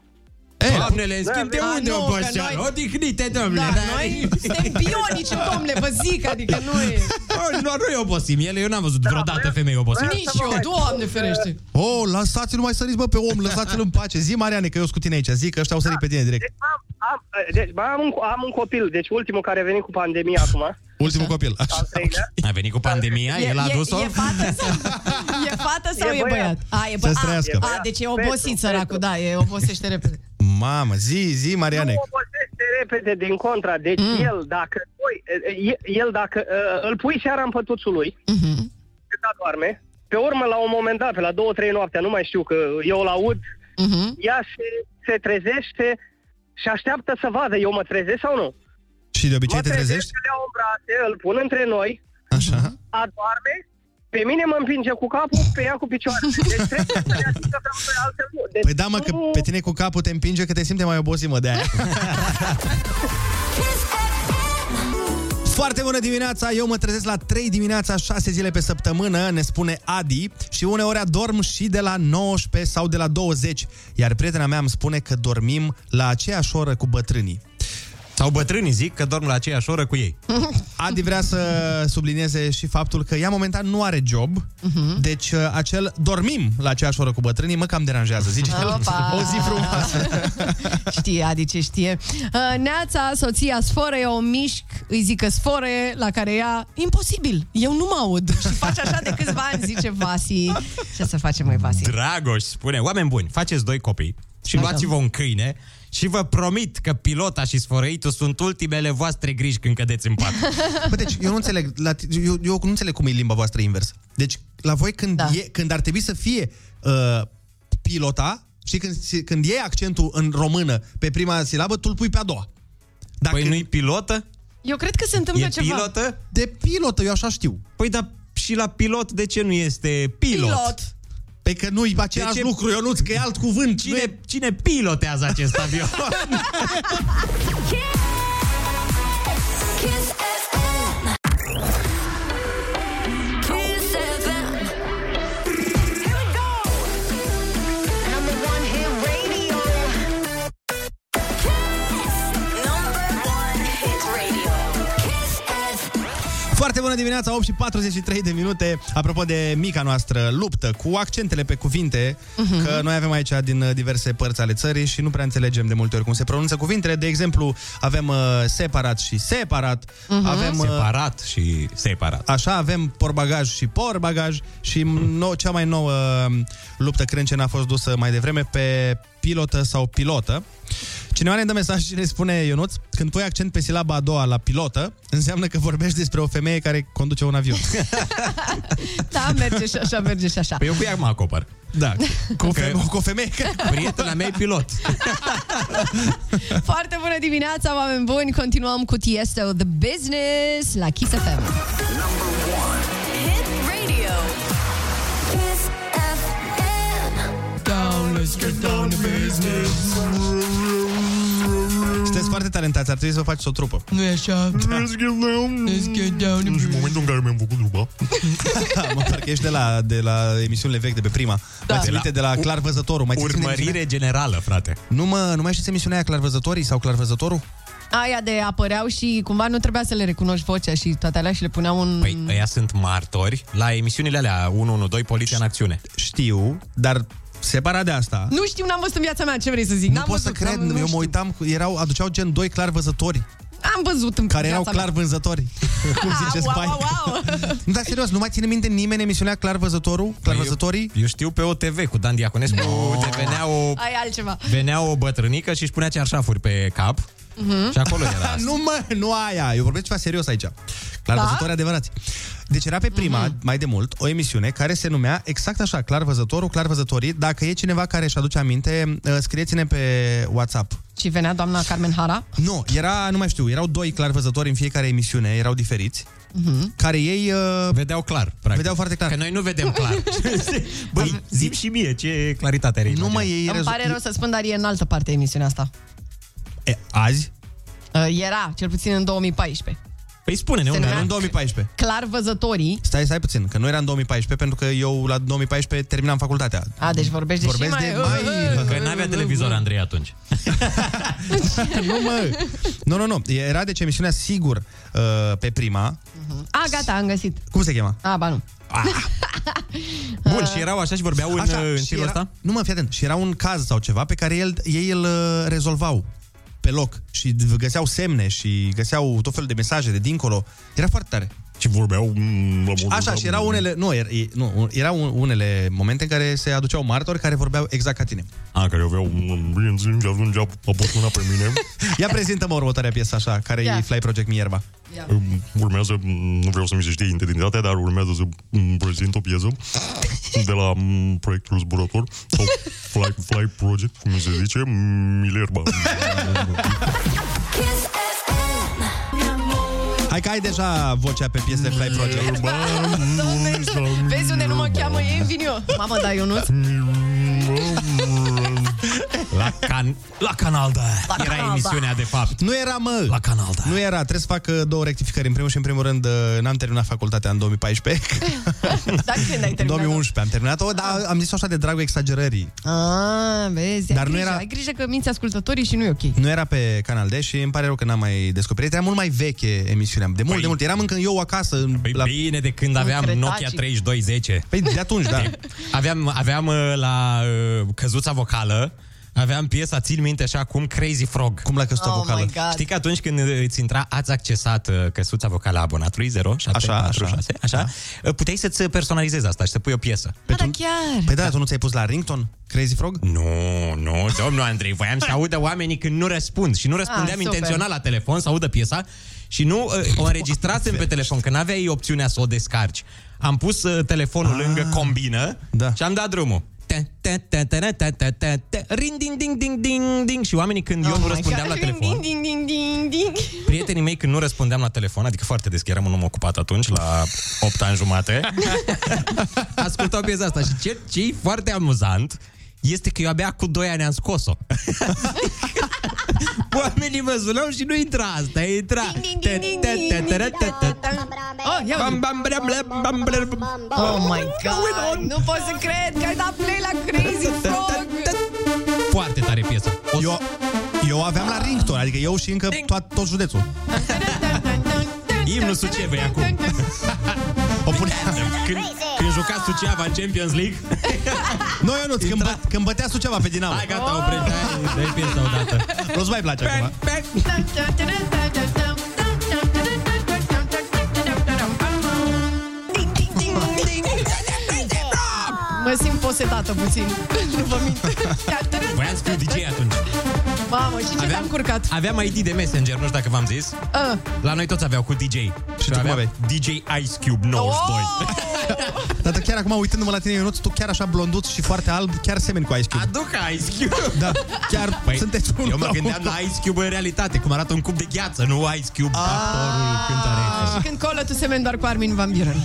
Doamnele, în schimb, de A, unde nu, o că bășeară? noi- Odihnite, domnule! Da, noi suntem bionici, domnule, vă zic, adică nu e... Oh, nu, nu e obosim. El, eu n-am văzut vreodată femei obosite. Nici eu, doamne ferește. Oh, lăsați-l mai săriți, bă, pe om, lăsați-l în pace. Zi, Mariane, că eu sunt cu tine aici. Zi că ăștia au sărit pe tine direct. Am, am, deci, bă, am, un, am un copil, deci ultimul care a venit cu pandemia acum. Ultimul copil. Așa. Al treilea. A venit cu pandemia, el a e, adus-o? e fată sau, e, fată sau E e, băiat. băiat? A, e Să-ți băiat. trăiască. A, a, deci e obosit Petru, săracul, Petru. da, e obosește repede. Mamă, zi, zi, Mariane. Nu obosește repede, din contra. Deci Mm. el, dacă, voi, el, dacă uh, îl pui seara în pătuțul lui, Mhm. cât doarme, pe urmă, la un moment dat, pe la două, trei noaptea, nu mai știu, că eu îl aud, Mhm. ea se, se trezește și așteaptă să vadă, eu mă trezesc sau nu? Și de obicei mă te trezești? le iau în brațe, îl pun între noi, Așa. adorme Pe mine mă împinge cu capul, pe ea cu picioarele. Deci trebuie să ne atingă pe amândoi, altfel nu. Deci Păi da, mă, că nu- pe tine cu capul te împinge că te simte mai obosit, mă, de aia. Foarte bună dimineața! Eu mă trezesc la 3 dimineața, 6 zile pe săptămână, ne spune Adi, și uneori adorm și de la 19 sau de la 20, iar prietena mea îmi spune că dormim la aceeași oră cu bătrânii. Sau bătrânii zic că dorm la aceeași oră cu ei. Adi vrea să sublinieze și faptul că ea momentan nu are job, deci uh, acel dormim la aceeași oră cu bătrânii mă cam deranjează, zice el. Opa! O zi frumoasă. Știe, Adi, ce știe. Uh, Neața, soția Sfore, o mișc, îi zică Sfore, la care ea, imposibil, eu nu mă aud. Și face așa de câțiva ani, zice Vasi. Ce să facem, mai Vasi? Dragoș spune, oameni buni, faceți doi copii și Așa. luați-vă un câine și vă promit că pilota și sfărăitul sunt ultimele voastre griji când cădeți în pat. Bă, deci eu nu înțeleg, la, eu, eu nu înțeleg cum e limba voastră invers. Deci la voi când, da. e, când ar trebui să fie uh, pilota și când, când e accentul în română pe prima silabă, tu îl pui pe a doua. Dacă... Păi nu-i pilotă? Eu cred că se întâmplă E ceva. pilotă? De pilotă, eu așa știu. Păi dar și la pilot de ce nu este pilot? Pilot. Pe că nu-i același ce- lucru, Ionuț, că e alt cuvânt. Nu e... Cine, cine pilotează acest avion? Foarte bună dimineața, 8 și 43 de minute. Apropo de mica noastră luptă cu accentele pe cuvinte, Mhm. că noi avem aici din uh, diverse părți ale țării și nu prea înțelegem de multe ori cum se pronunță cuvintele. De exemplu, avem uh, separat și separat, Mhm. avem uh, Separat și separat. Așa, avem porbagaj și porbagaj și nou, cea mai nouă um, luptă crâncenă a fost dusă mai devreme pe pilotă sau pilotă. Cineva ne dă mesaj și ne spune, Ionuț, când pui accent pe silaba a doua la pilotă, înseamnă că vorbești despre o femeie care conduce un avion. Da, merge și așa, merge și așa. Păi eu cu ea mă acopăr. Da, cu o femeie, cu o femeie care... Prietena mea e pilot. Foarte bună dimineața, oameni buni! Continuăm cu Tiesto The Business la Kiss FM. Hit radio. Down, let's get down to business. Sunteți foarte talentați, ar trebui să faceți o trupă. Nu e așa? Let's get down. Let's get down to În business. momentul în care mi-am făcut trupa. da, mă, parcă ești de la, de la emisiunile vechi, de pe prima. Da. Mai ții minte de la Clar Văzătorul. Mai ții minte Urmărire emisiunea? generală, frate. Nu, mă, nu mai știți emisiunea aia Clar Văzătorii sau Clar Văzătorul? Aia de apăreau și cumva nu trebuia să le recunoști vocea și toate alea și le puneau un... Păi ăia sunt martori la emisiunile alea 112 Poliția în acțiune. Știu, dar separat de asta... Nu știu, n-am văzut în viața mea ce vrei să zic. Nu n-am pot să văzut, cred, n-am, nu eu mă știu. uitam, cu- erau, aduceau gen doi clar văzători, Am văzut în care erau viața clar mea. vânzători. Cum zice wow, Spai. wow, wow. Nu, dar serios, nu mai ține minte nimeni emisiunea Clar Văzătorul? Clar Văzătorii? Eu știu pe OTV cu Dan Diaconescu. No. Venea o, Ai altceva. venea o bătrânică și își punea cearșafuri pe cap. Mhm. Și acolo era asta. Nu mă, nu aia, eu vorbesc ceva serios aici. Clar Da? Văzători adevărați. Deci era pe prima, Mhm. mai de mult, o emisiune care se numea exact așa, Clar Văzătorul, Clar Văzătorii. Dacă e cineva care își aduce aminte, uh, scrieți-ne pe WhatsApp. Și venea doamna Carmen Hara. Nu, era, nu mai știu, erau doi clar văzători în fiecare emisiune, erau diferiți, Mhm. care ei uh, Vedeau clar, practic. vedeau foarte clar. Că noi nu vedem clar. Băi, zi și mie ce claritate are Nu mă, ei Îmi rezu- pare rău să spun, dar e în altă parte emisiunea asta. E, azi? Uh, Era, cel puțin în 2014. Păi spune-ne Se unde. numea- În 2014. Clar văzătorii. Stai, stai puțin, că nu era în 2014, pentru că eu la 2014 terminam facultatea. A, deci vorbești de Vorbesc și de mai... mai... Că n-avea televizor Andrei atunci. nu, mă! Nu, nu, nu. Era deci emisiunea sigur uh, pe prima. A, gata, am găsit. Cum se chema? A, ba nu. Bun, și erau așa și vorbeau în, Așa, în și stilul era, ăsta? Nu mă, fii atent. Și era un caz sau ceva pe care el, ei îl uh, rezolvau pe loc și găseau semne și găseau tot felul de mesaje de dincolo. Era foarte tare. Și vorbeau... Așa, și erau unele, nu, er, e- nu, erau unele momente în care se aduceau martori care vorbeau exact ca tine. A, care aveau... Bineînțeles, și atunci a pus mâna pe mine. Ia prezintă-mă următoarea piesă așa, care Ia. e Fly Project Mierba. Urmează, nu vreau să mi se știe identitatea, dar urmează să îmi prezint o piesă de la m, proiectul zburător sau Fly, Fly Project, cum se zice, Milerba. Kiss FM. Hai Hai că ai deja vocea pe piese de Fly Project. Doamne, vezi unde nu mă cheamă ei, vin eu. Mamă, da, Ionuț? La, can... la Canal da. La Era Canal Da. emisiunea, de fapt. Nu era, mă! La Canal da. Nu era, trebuie să fac uh, două rectificări. În primul și în primul rând, uh, n-am terminat facultatea în 2014. Dar când ai În terminat? 2011 am terminat-o, dar am zis așa de dragul exagerării. Ah, vezi, Dar ai nu grijă, era- ai grijă că minți ascultătorii și nu e ok. Nu era pe Canal D și îmi pare rău că n-am mai descoperit. Era mult mai veche emisiunea. De mult, de mult. Eram încă eu acasă. Păi la... bine de când aveam Cretacic. Nokia 3210. Păi de atunci, da. Aveam, aveam uh, la uh, căzuța vocală, aveam piesa, țin minte așa cum Crazy Frog. Cum la căsuța Oh vocală? my God. Știi că atunci când îți intra, ați accesat uh, căsuța vocală a abonatului 0, 7, Așa, 4, așa. 6, așa, da. puteai să-ți personalizezi asta și să pui o piesă. Ah, da, chiar. Păi da, tu nu ți-ai pus la rington Crazy Frog? Nu, nu, domnul Andrei, voiam să audă oamenii când nu răspund și nu răspundeam Ah, super. intențional la telefon să audă piesa și nu uh, o înregistrasem pe telefon, că n-aveai opțiunea să o descarci. Am pus uh, telefonul lângă combină Da. și am dat drumul. Te, te, te, te, te, te, te, te, Ring, ding, ding, ding, ding, ding. Și oamenii când eu Oh nu my răspundeam God. la telefon, Ding, ding, ding, ding, ding. prietenii mei când nu răspundeam la telefon, adică foarte des, că eram un om ocupat atunci, la 8 ani jumate, ascultau piesa asta și ce, ce e foarte amuzant este că eu abia cu 2 ani am scos-o. Oamenii mă sunau și nu intra asta, intra. Ding, ding, ding, ding, ding, ding, Oh, ia uite. Bam, bam, blam, blam, bam, blam, bam. Oh my God, nu pot să cred că ai dat play la Crazy Frog. Foarte tare piesă. O să- Eu, eu aveam la rington, adică eu și încă toat, tot județul. Imnul Sucevei acum. O pune... Când, când juca Suceava în Champions League. Nu, eu nu, când, bă, când bătea Suceava pe Dinamo. Hai, gata, oprește. Hai, dai piesa odată. Nu-ți mai place acum. Ding, ding, ding, ding. Mă simt posedată puțin. Nu vă mint. Voiam să fiu DJ atunci. Mamă, și ce te-am curcat? aveam ID de Messenger, nu știu dacă v-am zis. Ah. La noi toți aveau cu DJ. Și tu cum aveam aveai? DJ Ice Cube 92. Oh! Dar chiar acum, uitându-mă la tine, Ionuț, tu chiar așa blonduț și foarte alb, chiar semeni cu Ice Cube. Aduc Ice Cube. Da, chiar Păi, sunteți unul eu mă la gândeam unul. la Ice Cube în realitate, cum arată un cub de gheață, nu Ice Cube, actorul, cântăreț. Și când colă tu semeni doar cu Armin Van Buren.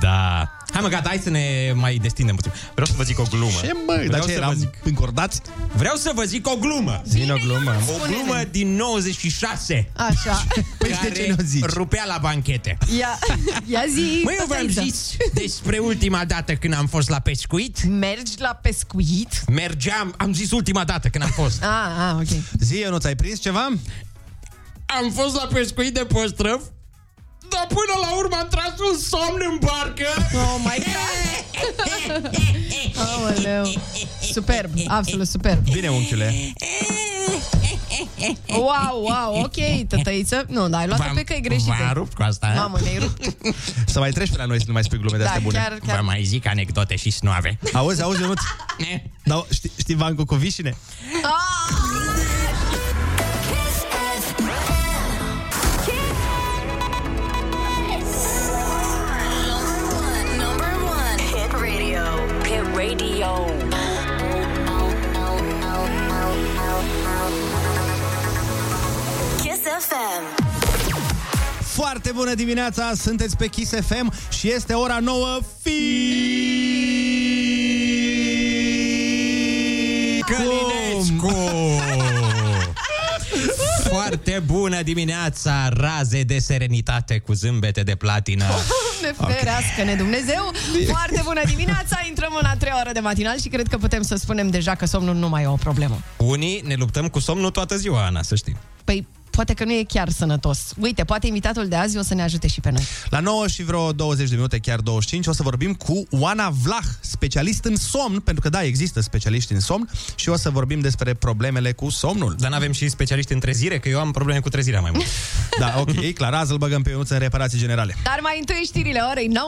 Da. Hai mă, gata, hai să ne mai destindem puțin. Vreau să vă zic o glumă. Ce mă, dar Vreau ce să vă eram zic. încordați? Vreau să vă zic o glumă. Zine o glumă. O glumă din 96. Așa. Păi și de ce ne-o zici? rupea la banchete. Ia, ia zi. Măi, eu v-am Tătăiță. zis despre ultima dată când am fost la pescuit. Mergi la pescuit? Mergeam, am zis ultima dată când am fost. Ah, ah, ok. Zi, Ionuț, ai prins ceva? Am fost la pescuit de păstrăv, dar până la urmă am tras un somn în barcă. Oh my God. Aoleu. Superb, absolut superb. Bine, unchiule. Wow, wow, ok, tătăiță. Nu, dar ai luat-o pe căi greșite. V-am rupt cu asta. eh? Mamă, ne-ai rupt. Să mai treci pe la noi să nu mai spui glume de Da, astea bune. chiar, Vă chiar. mai zic anecdote și snoave. Auzi, auzi, Ionuț? Da, știi, știi Vancu Covișine? Ah! FM. Foarte bună dimineața, sunteți pe Kiss FM și este ora 9 fi... Călinescu! Foarte bună dimineața, raze de serenitate cu zâmbete de platină. Ne ferească-ne Dumnezeu! Foarte bună dimineața! Intrăm în a treia oră de matinal și cred că putem să spunem deja că somnul nu mai e o problemă. Unii ne luptăm cu somnul toată ziua, Ana, să știi. Păi, poate că nu e chiar sănătos. Uite, poate invitatul de azi o să ne ajute și pe noi. La 9 și vreo 20 de minute, chiar 25, o să vorbim cu Oana Vlah, specialist în somn, pentru că da, există specialiști în somn și o să vorbim despre problemele cu somnul. Dar n-avem și specialiști în trezire, că eu am probleme cu trezirea mai mult. Da, ok, clar, azi îl băgăm pe Ionuț în reparații generale. Dar mai întâi știrile orei 9.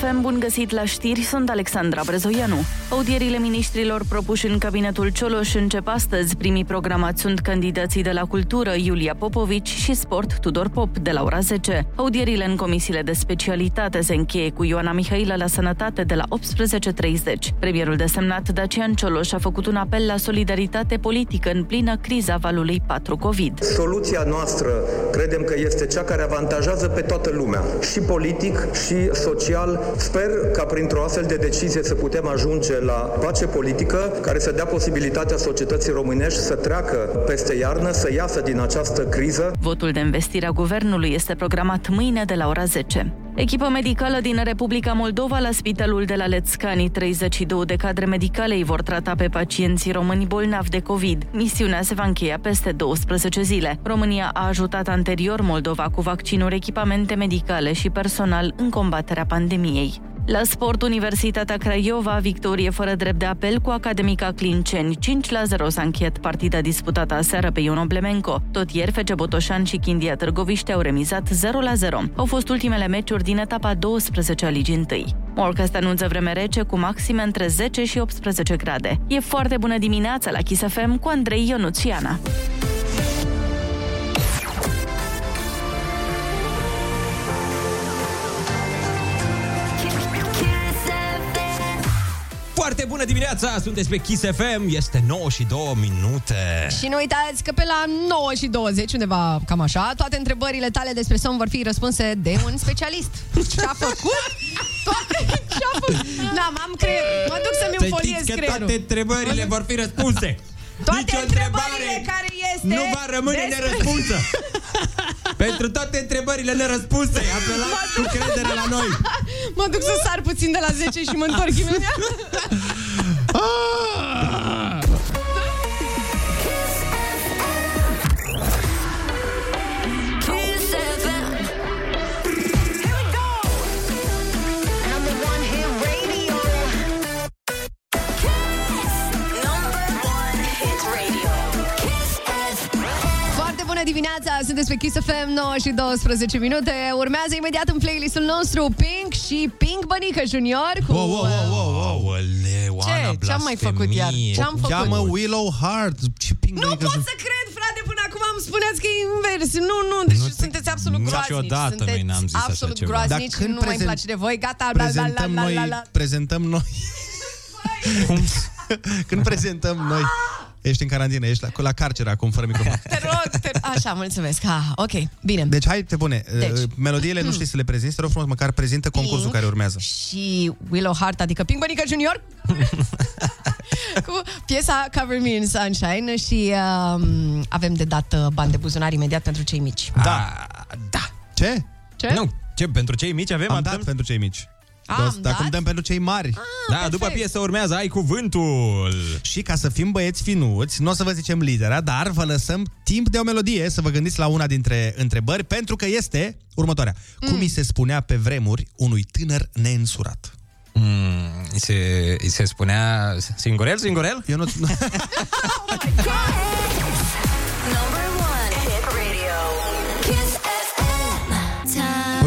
FM. Kiss FM FM, bun găsit la știri, sunt Alexandra Brezoianu. Audierile ministrilor propuși în cabinetul Cioloș încep astăzi. Primii programați sunt candidații de la Cultură, Iulia Popovici și Sport, Tudor Pop, de la ora 10. Audierile în comisiile de specialitate se încheie cu Ioana Mihailă la Sănătate de la 18.30. Premierul desemnat Dacian Cioloș a făcut un apel la solidaritate politică în plină criza valului 4 COVID. Soluția noastră credem că este cea care avantajează pe toată lumea, și politic, și social. Sper ca printr-o astfel de decizie să putem ajunge la pace politică care să dea posibilitatea societății românești să treacă peste iarnă, să iasă din această criză. Votul de investire a guvernului este programat mâine de la ora 10. Echipă medicală din Republica Moldova la spitalul de la Lețcani, 32 de cadre medicale îi vor trata pe pacienții români bolnavi de COVID. Misiunea se va încheia peste 12 zile. România a ajutat anterior Moldova cu vaccinuri, echipamente medicale și personal în combaterea pandemiei. La sport, Universitatea Craiova, victorie fără drept de apel cu Academica Clinceni. 5 la 0 s-a încheiat partida disputată aseară pe Ion Oblemenco. Tot ieri, Fece Botoșan și Chindia Târgoviște au remizat 0 la 0. Au fost ultimele meciuri din etapa 12 a Ligii 1. Morcast anunță vreme rece cu maxime între 10 și 18 grade. E foarte bună dimineața la Kiss FM cu Andrei Ionuțiana. Bună dimineața, sunteți pe Kiss FM, este 9 și 2 minute. Și nu uitați că pe la 9 și 20, undeva cam așa, toate întrebările tale despre somn vor fi răspunse de un specialist. Ce-a făcut? Toate ce-a făcut? Da, m-am creier. Mă duc să-mi Să înfoliez știți că creierul. toate întrebările vor fi răspunse. Toate Nici o întrebările întrebare care este nu va rămâne despre- nerăspunsă. Pentru toate întrebările nerăspunse, apelați cu credere la noi. Mă duc să sar puțin de la 10 și mă întorc imediat. dimineața, sunteți pe Kiss FM 9 și 12 minute. Urmează imediat în playlistul nostru Pink și Pink Bănică Junior cu... Wow, wow, wow, wow, wow. Aoleu, Ana, Ce? Ce-am mai făcut iar? blasfemie. Ce-am făcut? Cheamă Willow Heart. Ce ping Nu pot să cred, frate, până acum îmi spuneați că e invers. Nu, nu, deci Nu te- sunteți absolut groaznici. niciodată sunteți noi n-am zis așa absolut ceva. groaznici, Dar când nu mai prezent- place de voi. Gata, la, la, la, prezentăm la, noi, la, la. prezentăm noi. Când prezentăm noi. Ești în carantină, ești la, la carcer acum, fără microfon. Te rog, te... Așa, mulțumesc. Ah, ok, bine. Deci hai, te bune. Deci. Deci. Melodiile nu știi să le prezinți, te rog frumos, măcar prezintă concursul Pink care urmează. și Willow Hart, adică Pink Bănică Junior cu piesa Cover Me in Sunshine și um, avem de dat uh, bani de buzunar imediat pentru cei mici. Da. Da. Ce? Ce? Nu, ce, pentru cei mici avem? Am atât? dat pentru cei mici. Am Dar dat? acum dăm pentru cei mari. Da, perfect. după piesă urmează, ai cuvântul. Și ca să fim băieți finuți, nu o să vă zicem lidera, dar vă lăsăm timp de o melodie să vă gândiți la una dintre întrebări, pentru că este următoarea. Mm. Cum îi se spunea pe vremuri unui tânăr neînsurat? Mm, îi, se, îi se spunea singurel, singurel? Eu nu... Number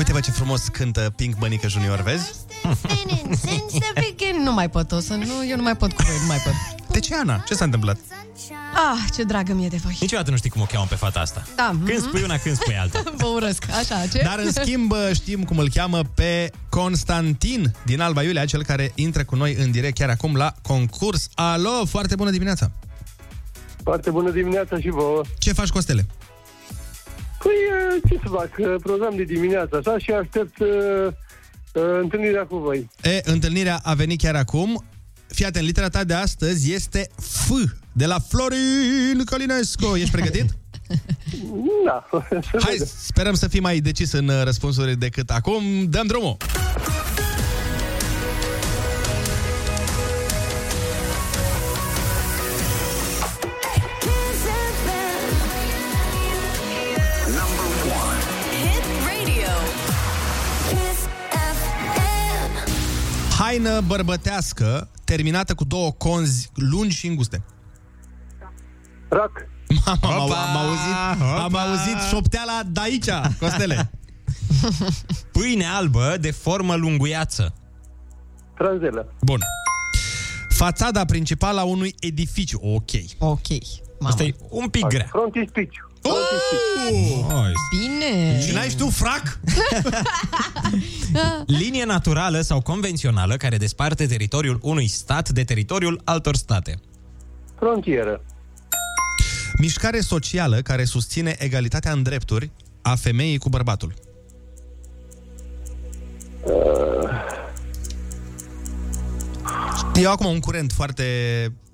Time. Uite-vă ce frumos cântă Pink Bănică Junior, vezi? Since the beginning. Nu mai pot, o să nu, eu nu mai pot cu voi, nu mai pot. De ce, Ana? Ce s-a întâmplat? Ah, ce dragă mie de voi. Niciodată nu știi cum o cheamă pe fata asta. Da, Când mhm. spui una, când spui alta. Vă urăsc. Așa, ce? Dar, în schimb, știm cum îl cheamă pe Constantin din Alba Iulia, cel care intră cu noi în direct chiar acum la concurs. Alo, foarte bună dimineața! Foarte bună dimineața și vouă. Ce faci, Costele? Păi, eh, ce să fac, eh, program de dimineață, așa, și aștept uh, uh, întâlnirea cu voi. E, întâlnirea a venit chiar acum. Fii atent, litera ta de astăzi este F, de la Florin Călinescu. Ești pregătit? Da, să Hai, vedem. sperăm să fii mai decis în uh, răspunsuri decât acum. Dăm drumul! Haină bărbătească terminată cu două conzi lungi și înguste. Rac, Mama, am, Hopa, am auzit, am hopa. auzit șopteala de aici, Costele. Pâine albă de formă lunguiață. Tranzelă. Bun. Fațada principală a unui edificiu. Ok. Ok. Asta e un pic grea. Frontispiciu. Oh! Bine. Și n-ai și tu frac? Linie naturală sau convențională care desparte teritoriul unui stat de teritoriul altor state. Frontieră. Mișcare socială care susține egalitatea în drepturi a femeii cu bărbatul. E acum un curent foarte,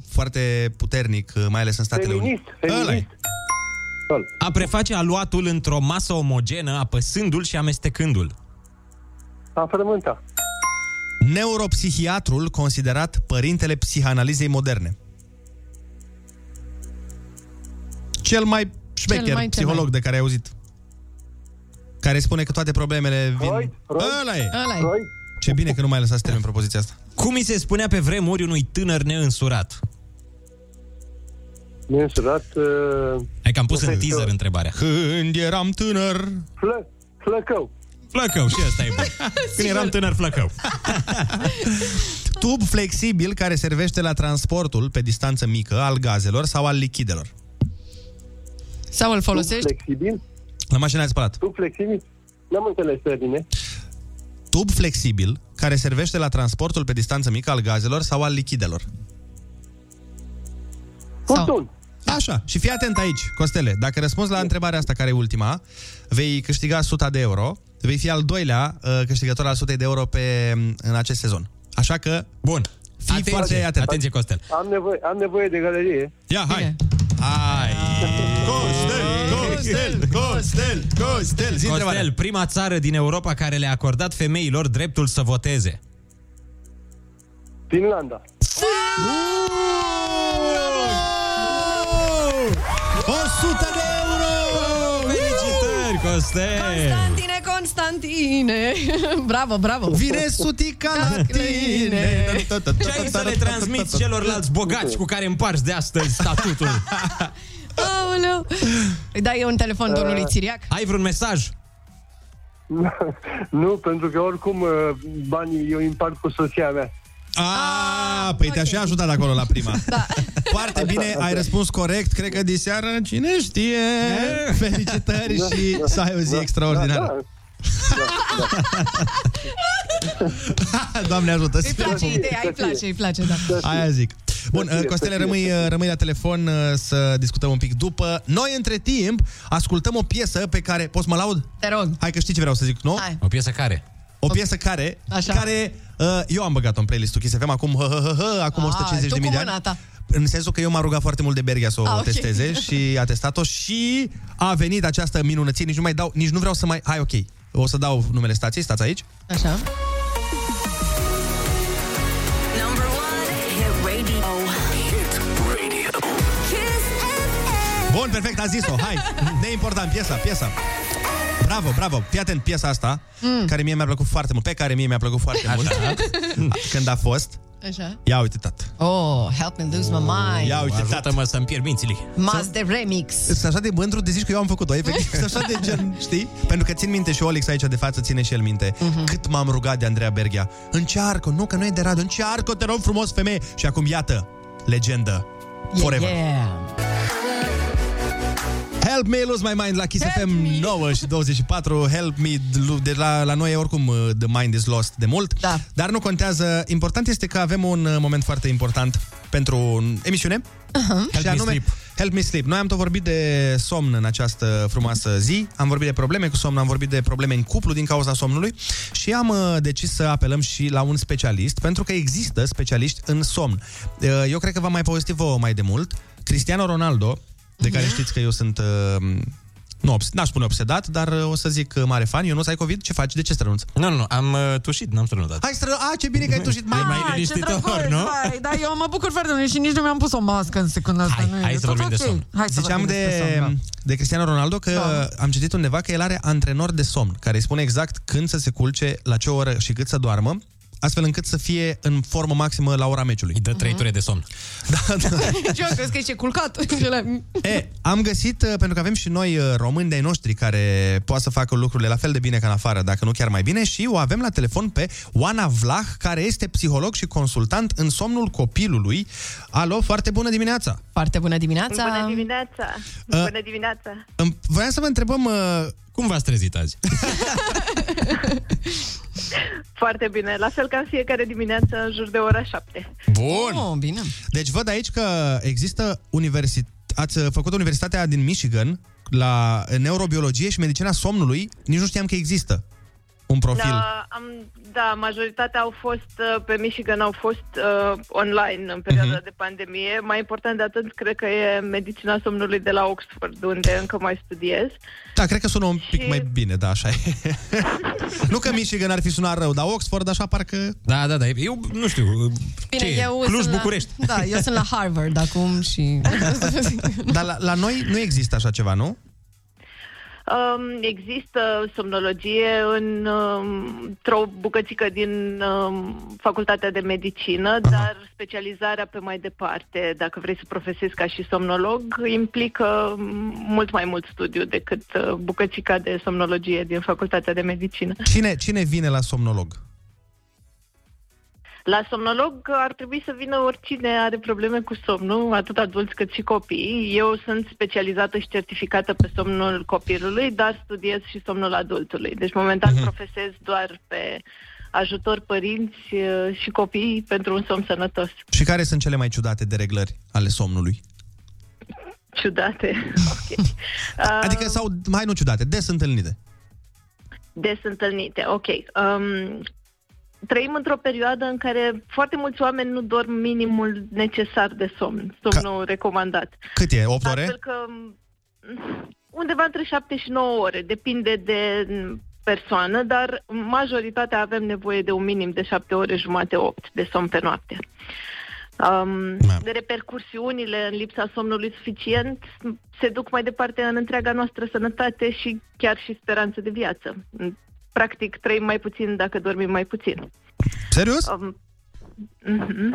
foarte puternic, mai ales în Statele Feminist, Unite. Ăla e. feminist. A preface aluatul într-o masă omogenă, apăsându-l și amestecându-l. A frământa. Neuropsihiatrul considerat părintele psihanalizei moderne. Cel mai șmecher Cel mai, cel psiholog mai. de care ai auzit. Care spune că toate problemele vin... Freud, Freud. Ăla e! Ăla e. Freud. Ce bine că nu mai lăsați să termin propoziția asta. Cum îi se spunea pe vremuri unui tânăr neînsurat? Neînsurat. Uh, Hai că am pus în Perfect. teaser întrebarea. Când eram tânăr... flă, flăcău. Flăcău, și ăsta e bun. Când eram tânăr, flăcău. Tub flexibil care servește la transportul pe distanță mică al gazelor sau al lichidelor. Sau îl Tub folosești? flexibil. La mașina de spălat. Tub flexibil. N-am înțeles pe bine. Tub flexibil care servește la transportul pe distanță mică al gazelor sau al lichidelor. Furtun. Așa, și fii atent aici, Costele. Dacă răspunzi la întrebarea asta, care e ultima, vei câștiga 100 de euro, vei fi al doilea uh, câștigător al 100 de euro pe, în acest sezon. Așa că, Bun. Fii Atenție, foarte atent. Atenție, Costel. Am nevoie, am nevoie de galerie. ia, hai! Bine. Hai! Costel, Costel, Costel, Costel, zi întrebarea. Costel, prima țară din Europa care le-a acordat femeilor dreptul să voteze. Finlanda. 100 de euro! Felicitări, Costel! Constantine, Constantine! bravo, bravo! Vine sutica la tine! Ce ai să le transmiți celorlalți bogați cu care împarți de astăzi statutul? Aoleu! Îi dai un telefon domnului Țiriac? Ai vreun mesaj? nu, pentru că oricum uh, banii eu împart cu soția mea. A, păi te-aș fi ajutat acolo la prima. Da. Foarte bine, ai răspuns corect. Cred că diseară, cine știe, felicitări și să ai o zi extraordinară. Doamne ajută! Îi place ideea, îi place, îi place, da. Aia zic. Bun, Să fie, Costele, să fie, rămâi, să fie. rămâi la telefon uh, să discutăm un pic după. Noi, între timp, ascultăm o piesă pe care... Poți să mă laud? Te rog. Hai că știi ce vreau să zic, nu? Hai. O piesă care? O piesă care, Așa. care uh, eu am băgat-o în playlistul Kiss FM acum, hă, hă, hă, hă, acum Ah, 150 tu de mii cu de ani. mâna ta. În sensul că eu m-am rugat foarte mult de Berghia să o Ah, ok. testeze și a testat-o și a venit această minunăție. Nici nu mai dau, nici nu vreau să mai... Hai, ok. O să dau numele stației, stați aici. Așa. Number one, hit radio. Hit radio. Kiss FM. Bun, perfect, a zis-o. Hai, neimportant, piesa, piesa. Bravo, bravo. Fii atent, piesa asta, mm. care mie mi-a plăcut foarte mult, pe care mie mi-a plăcut foarte mult. Când a fost. Așa. Ia uite, tat. Oh, help me lose my mind. Ia uite, tat. Ajută-mă să-mi pierd mințile. Mas de remix. Sunt așa de mândru de zici că eu am făcut-o, efectiv. Sunt așa de gen, știi? Pentru că țin minte și Olix aici de față ține și el minte. Mhm. Cât m-am rugat de Andreea Berghia. Încearcă, nu că nu e de radio, încearcă, te rog frumos, femeie. Și acum, iată, legendă. Forever. Yeah. Help me lose my mind la Kiss FM 9 și 24 Help me de la, la noi oricum uh, The mind is lost de mult. Da. Dar nu contează. Important este că avem un uh, moment foarte important Pentru emisiune. Uh-huh. Help me sleep. Help me sleep. Noi am tot vorbit de somn în această frumoasă zi. Am vorbit de probleme cu somn Am vorbit de probleme în cuplu din cauza somnului. Și am uh, decis să apelăm și la un specialist Pentru că există specialiști în somn. Uh, Eu cred că v-am mai povestit vouă mai de mult. Cristiano Ronaldo de care știți că eu sunt... Uh, nu, obs- n-aș spune obsedat, dar uh, o să zic uh, mare fan. Eu nu ai COVID? Ce faci? De ce strănunți? Nu, nu, nu, am uh, tușit, n-am strănutat. Hai stră... A, ce bine că ai tușit. Mai, E mai Ah, ce liniștitor, drăguț, nu? Hai, dar eu mă bucur foarte mult și nici nu mi-am pus o mască în secunda asta. Hai, nu e- hai e să tot vorbim de ok. somn. Hai să Ziceam vorbim de, despre somn, da. de Cristiano Ronaldo că Da. am citit undeva că el are antrenor de somn, care îi spune exact când să se culce, la ce oră și cât să doarmă, astfel încât să fie în formă maximă la ora meciului. Îi dă trei ture de somn. Da, da. Ce eu crezi că ești culcat? E, am găsit, uh, pentru că avem și noi uh, români de-ai noștri care poate să facă lucrurile la fel de bine ca în afară, dacă nu chiar mai bine, și o avem la telefon pe Oana Vlah, care este psiholog și consultant în somnul copilului. Alo, foarte bună dimineața! Foarte bună dimineața! Bună dimineața! Uh, Bună dimineața! Îmi- Voiam să vă întrebăm... uh, Cum v-ați trezit azi? Foarte bine. La fel ca în fiecare dimineață, în jur de ora 7. Bun! Oh, bine. Deci văd aici că există universit... Ați uh, făcut Universitatea din Michigan la neurobiologie și medicina somnului. Nici nu știam că există un profil. Da, am, da, majoritatea au fost, uh, pe Michigan au fost uh, online în perioada Mhm. de pandemie. Mai important de atât, cred că e medicina somnului de la Oxford, unde încă mai studiez. Da, cred că sună un pic Și- mai bine, da, așa e. nu că Michigan ar fi sunat rău, dar Oxford așa parcă... Da, da, da, eu nu știu, Bine, ce e? eu Cluj, sunt București. La, da, eu sunt la Harvard acum și... Dar la, la noi nu există așa ceva, nu? Um, există somnologie în, um, într-o bucățică din um, facultatea de medicină, dar specializarea pe mai departe, dacă vrei să profesezi ca și somnolog, implică um, mult mai mult studiu decât uh, bucățica de somnologie din facultatea de medicină. Cine, cine vine la somnolog? La somnolog ar trebui să vină oricine are probleme cu somnul, atât adulți cât și copii. Eu sunt specializată și certificată pe somnul copilului, dar studiez și somnul adultului. Deci momentan Mhm. profesez doar pe ajutor părinți uh, și copii pentru un somn sănătos. Și care sunt cele mai ciudate dereglări ale somnului? Ciudate. ok. Adică, sau, hai nu ciudate, des întâlnite. des întâlnite. Ok. Um, trăim într-o perioadă în care foarte mulți oameni nu dorm minimul necesar de somn, somnul recomandat. Cât e? 8 ore? Astfel că m, undeva între 7 și 9 ore, depinde de m, persoană, dar majoritatea avem nevoie de un minim de 7 ore jumate, 8 de somn pe noapte. Um, de repercursiunile în lipsa somnului suficient se duc mai departe în întreaga noastră sănătate și chiar și speranță de viață. Practic, trăim mai puțin dacă dormim mai puțin. Serios? Um, mhm.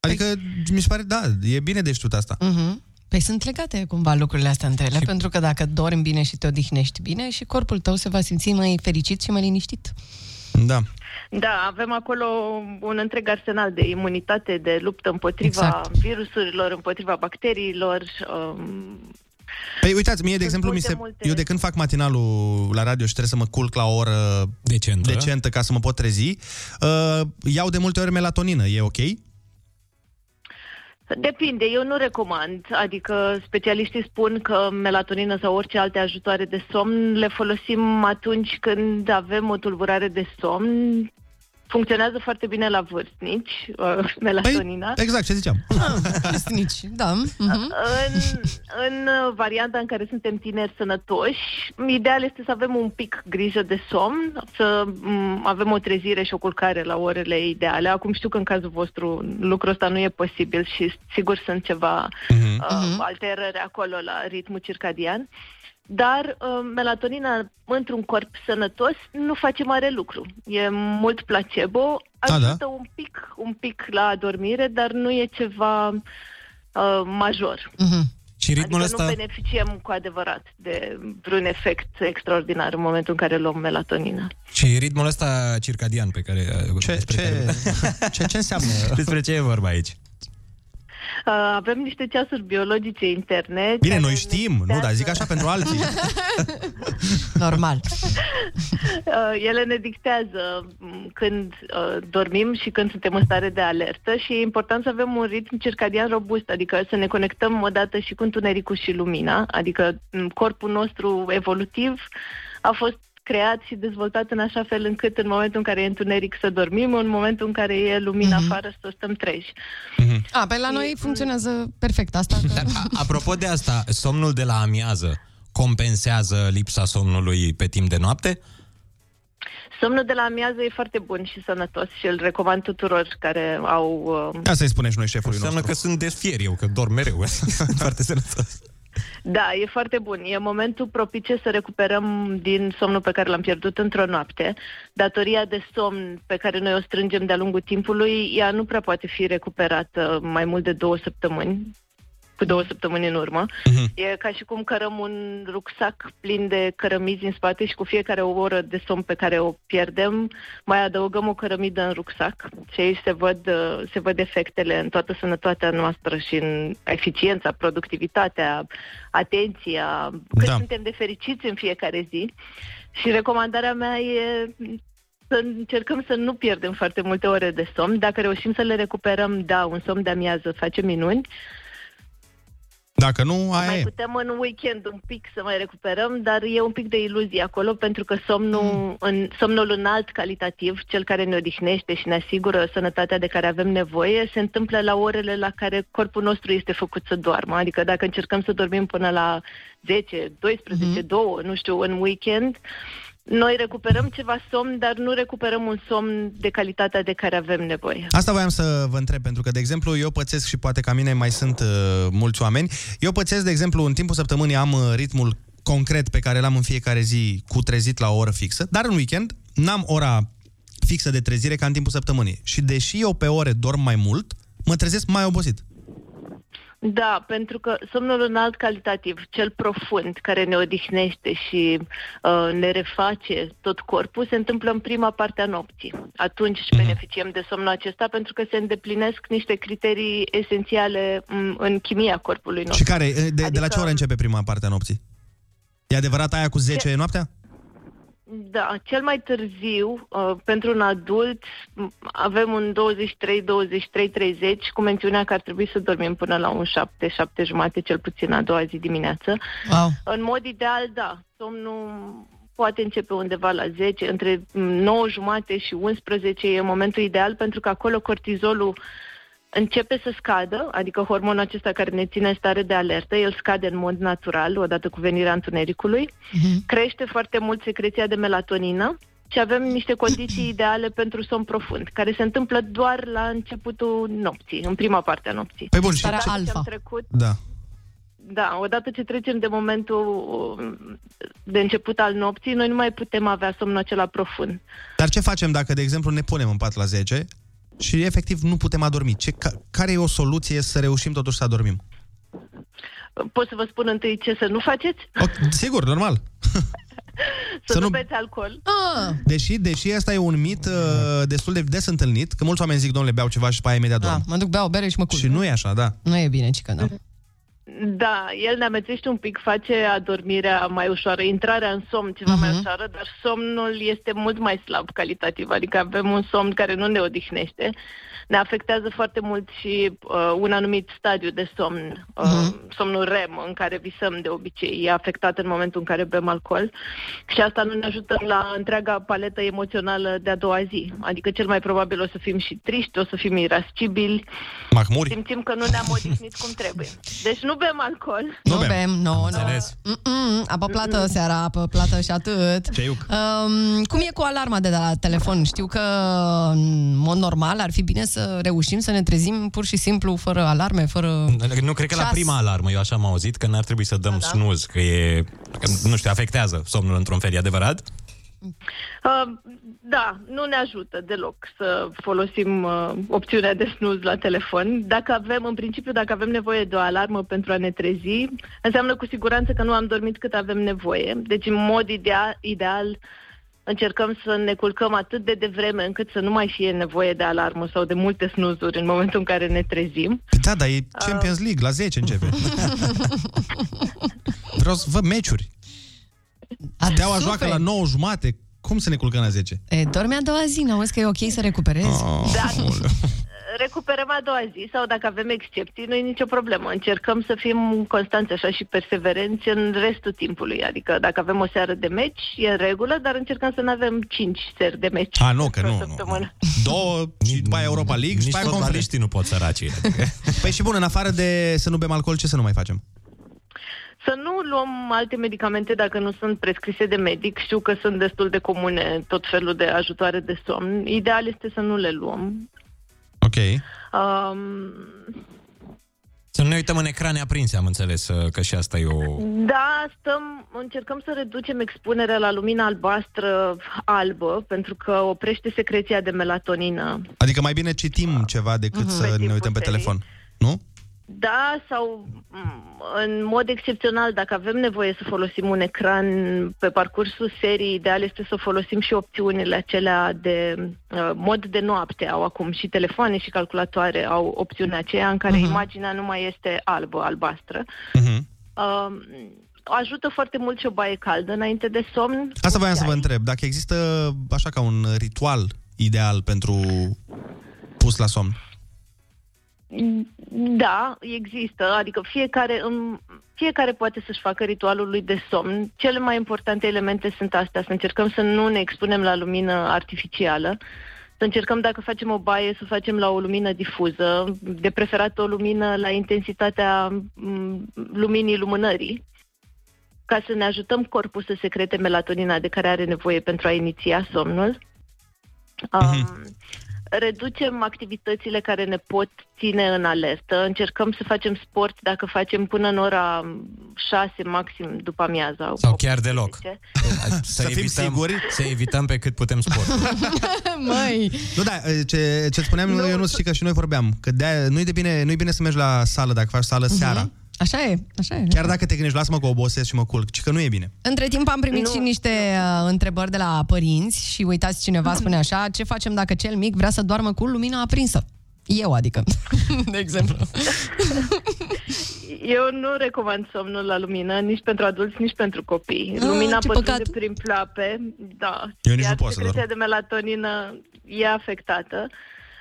Adică, mi se pare, da, e bine de știut asta. Mhm. Păi sunt legate cumva lucrurile astea între ele, pentru că dacă dormi bine și te odihnești bine, și corpul tău se va simți mai fericit și mai liniștit. Da. Da, avem acolo un întreg arsenal de imunitate, de luptă împotriva Exact. virusurilor, împotriva bacteriilor. Um, Păi uitați, mie, de Sunt exemplu, mi multe, se, multe. eu de când fac matinalul la radio și trebuie să mă culc la o oră decentă, decentă ca să mă pot trezi, uh, iau de multe ori melatonină. E ok? Depinde, eu nu recomand, adică specialiștii spun că melatonină sau orice alte ajutoare de somn le folosim atunci când avem o tulburare de somn. Funcționează foarte bine la vârstnici, uh, melatonina. Exact, ce ziceam. Vârstnici, da. Mhm. În, în varianta în care suntem tineri sănătoși, ideal este să avem un pic grijă de somn, să m, avem o trezire și o culcare la orele ideale. Acum știu că în cazul vostru lucrul ăsta nu e posibil și sigur sunt ceva uh, alterări acolo la ritmul circadian. Dar uh, melatonina într-un corp sănătos nu face mare lucru. E mult placebo, da? ajută un pic, un pic la adormire, dar nu e ceva uh, major. Și ritmul adică ăsta... nu beneficiem cu adevărat de vreun efect extraordinar în momentul în care luăm melatonină. Și ritmul ăsta circadian pe care... Ce, ce, ce, ce înseamnă? Despre ce e vorba aici? Uh, avem niște ceasuri biologice interne. Bine, care noi ne știm, nu, dar zic așa pentru alții. Normal. Uh, ele ne dictează m, când uh, dormim și când suntem în stare de alertă și e important să avem un ritm circadian robust, adică să ne conectăm odată și cu întunericul și lumina, adică m, corpul nostru evolutiv a fost creat și dezvoltat în așa fel încât în momentul în care e întuneric să dormim, în momentul în care e lumină Mhm. afară să stăm treji. A, pe la noi funcționează perfect asta. Că... Dar, a, apropo de asta, somnul de la amiază compensează lipsa somnului pe timp de noapte? Somnul de la amiază e foarte bun și sănătos și îl recomand tuturor care au... Uh, Asta îi spunem și noi șefului Înseamnă nostru. că sunt desfier eu, că dorm mereu. Foarte sănătos. Da, e foarte bun. E momentul propice să recuperăm din somnul pe care l-am pierdut într-o noapte. Datoria de somn pe care noi o strângem de-a lungul timpului, ea nu prea poate fi recuperată mai mult de două săptămâni cu două săptămâni în urmă. E ca și cum cărăm un rucsac plin de cărămizi în spate și cu fiecare o oră de somn pe care o pierdem, mai adăugăm o cărămidă în rucsac și aici se văd, uh, se văd efectele în toată sănătatea noastră și în eficiența, productivitatea, atenția, cât Da. suntem de fericiți în fiecare zi. Și recomandarea mea e să încercăm să nu pierdem foarte multe ore de somn. Dacă reușim să le recuperăm, da, un somn de amiază face minuni. Dacă nu, aia Mai e. putem în weekend un pic să mai recuperăm, dar e un pic de iluzie acolo pentru că somnul, în, somnul înalt calitativ, cel care ne odihnește și ne asigură sănătatea de care avem nevoie, se întâmplă la orele la care corpul nostru este făcut să doarmă. Adică dacă încercăm să dormim până la 10, 12, 2, nu știu, în weekend, noi recuperăm ceva somn, dar nu recuperăm un somn de calitatea de care avem nevoie. Asta voiam să vă întreb, pentru că, de exemplu, eu pățesc și poate ca mine mai sunt uh, mulți oameni. Eu pățesc, de exemplu, în timpul săptămânii am uh, ritmul concret pe care l-am în fiecare zi cu trezit la o oră fixă, dar în weekend n-am ora fixă de trezire ca în timpul săptămânii. Și deși eu pe ore dorm mai mult, mă trezesc mai obosit. Da, pentru că somnul înalt calitativ, cel profund, care ne odihnește și uh, ne reface tot corpul, se întâmplă în prima parte a nopții. Atunci Mhm. beneficiem de somnul acesta pentru că se îndeplinesc niște criterii esențiale m, în chimia corpului nostru. Și care, uh, de, de la ce oră începe prima parte a nopții? E adevărat aia cu 10 noaptea? Da, cel mai târziu, uh, pentru un adult, m, avem un 23, 23, 30, cu mențiunea că ar trebui să dormim până la un 7, 7 jumate, cel puțin a doua zi dimineață. Wow. În mod ideal, da, somnul poate începe undeva la 10, între m, 9 jumate și 11 e momentul ideal pentru că acolo cortizolul începe să scadă, adică hormonul acesta care ne ține în stare de alertă, el scade în mod natural odată cu venirea întunericului, crește foarte mult secreția de melatonină și avem niște condiții ideale pentru somn profund, care se întâmplă doar la începutul nopții, în prima parte a nopții. Păi bun, și Starea ce- alfa. Am trecut Da. da, odată ce trecem de momentul um, de început al nopții, noi nu mai putem avea somnul acela profund. Dar ce facem dacă, de exemplu, ne punem în pat la 10 și efectiv nu putem adormi? Ce, ca, care e o soluție să reușim totuși să adormim? Pot să vă spun întâi ce să nu faceți? O, sigur, normal. Să, Să nu nu- beți alcool. Ah, Deși, deși asta e un mit uh, destul de des întâlnit, că mulți oameni zic, domnule, beau ceva și pe aia imediat da, dorm. mă duc, beau o bere și mă culc. Și nu e așa, da. Nu e bine, cică, da. Da, el ne amețește un pic, face adormirea mai ușoară, intrarea în somn ceva mai ușoară, dar somnul este mult mai slab calitativ, adică avem un somn care nu ne odihnește. Ne afectează foarte mult și uh, un anumit stadiu de somn, uh, somnul REM, în care visăm de obicei, e afectat în momentul în care bem alcool și asta nu ne ajută la întreaga paletă emoțională de a doua zi. Adică cel mai probabil o să fim și triști, o să fim irascibili, Mahmuri? simțim că nu ne-am odihnit cum trebuie. Deci nu bem alcool. Nu bem, nu, nu. Înțeles. Mm-mm, apă plată seara, apă plată și atât. Ceiuc. Um, cum e cu alarma de la telefon? Știu că, în mod normal, ar fi bine să reușim să ne trezim pur și simplu, fără alarme, fără... Nu cred că la Ceas. prima alarmă, eu așa am auzit, că n-ar trebui să dăm da, snooze, că e, că, nu știu, afectează somnul într-un fel, e adevărat? Uh, da, nu ne ajută deloc să folosim uh, opțiunea de snooze la telefon. Dacă avem, în principiu, dacă avem nevoie de o alarmă pentru a ne trezi, înseamnă cu siguranță că nu am dormit cât avem nevoie. Deci, în mod ideal, ideal încercăm să ne culcăm atât de devreme încât să nu mai fie nevoie de alarmă sau de multe snuzuri în momentul în care ne trezim. Da, dar e Champions League, la 10 începe. Vreau să văd meciuri. Steaua super. joacă la 9 jumate. Cum să ne culcăm la 10? E, dormi a doua zi, n-auzi că e ok să recuperezi? Oh, Da, recuperăm a doua zi sau dacă avem excepții, nu e nicio problemă. Încercăm să fim constanți așa și perseverenți în restul timpului. Adică dacă avem o seară de meci, e în regulă, dar încercăm să nu avem cinci seri de meci. A, nu, că într-o nu, nu, săptămână. Două și după aia Europa League și Nici după aia conferență. fotbaliștii nu pot săraci. Adică. Păi și bun, în afară de să nu bem alcool, ce să nu mai facem? Să nu luăm alte medicamente dacă nu sunt prescrise de medic. Știu că sunt destul de comune tot felul de ajutoare de somn. Ideal este să nu le luăm. Ok. Um, Să Nu ne uităm în ecrane aprinse, am înțeles uh, că și asta e o... Da, stăm, încercăm să reducem expunerea la lumina albastră albă, pentru că oprește secreția de melatonină. Adică mai bine citim ceva decât să ne uităm pe telefon. Nu? Da, sau m, în mod excepțional, dacă avem nevoie să folosim un ecran pe parcursul serii, ideal este să folosim și opțiunile acelea de uh, mod de noapte. Au acum și telefoane și calculatoare au opțiunea aceea în care Mhm. imaginea nu mai este albă, albastră. Mhm. Uh, ajută foarte mult și o baie caldă înainte de somn. Asta voiam să vă întreb. Dacă există așa ca un ritual ideal pentru pus la somn. Da, există, adică fiecare, în, fiecare poate să-și facă ritualul lui de somn. Cele mai importante elemente sunt astea, să încercăm să nu ne expunem la lumină artificială, să încercăm dacă facem o baie să facem la o lumină difuză, de preferat o lumină la intensitatea m, luminii lumânării, ca să ne ajutăm corpul să secrete melatonina de care are nevoie pentru a iniția somnul. Um, reducem activitățile care ne pot ține în alertă, încercăm să facem sport dacă facem până în ora 6 maxim după amiaza. Sau chiar deloc. Să, Să fim evităm, siguri. Să evităm pe cât putem sport. Măi! Nu, da, ce, ce spuneam nu, eu nu știi că și noi vorbeam, că de nu-i, de bine, nu-i bine să mergi la sală dacă faci sală seara. Așa e, așa e. Chiar dacă te gândești, lasă-mă că obosesc și mă culc, ci că nu e bine. Între timp am primit Nu. și niște uh, întrebări de la părinți și uitați, cineva spune așa, ce facem dacă cel mic vrea să doarmă cu lumina aprinsă? Eu, adică, de exemplu. Eu nu recomand somnul la lumină, nici pentru adulți, nici pentru copii. Ah, Lumina ce pătrunde păcat. prin plape, da. Eu nici iar nu pot să secreția dorm. de melatonină e afectată.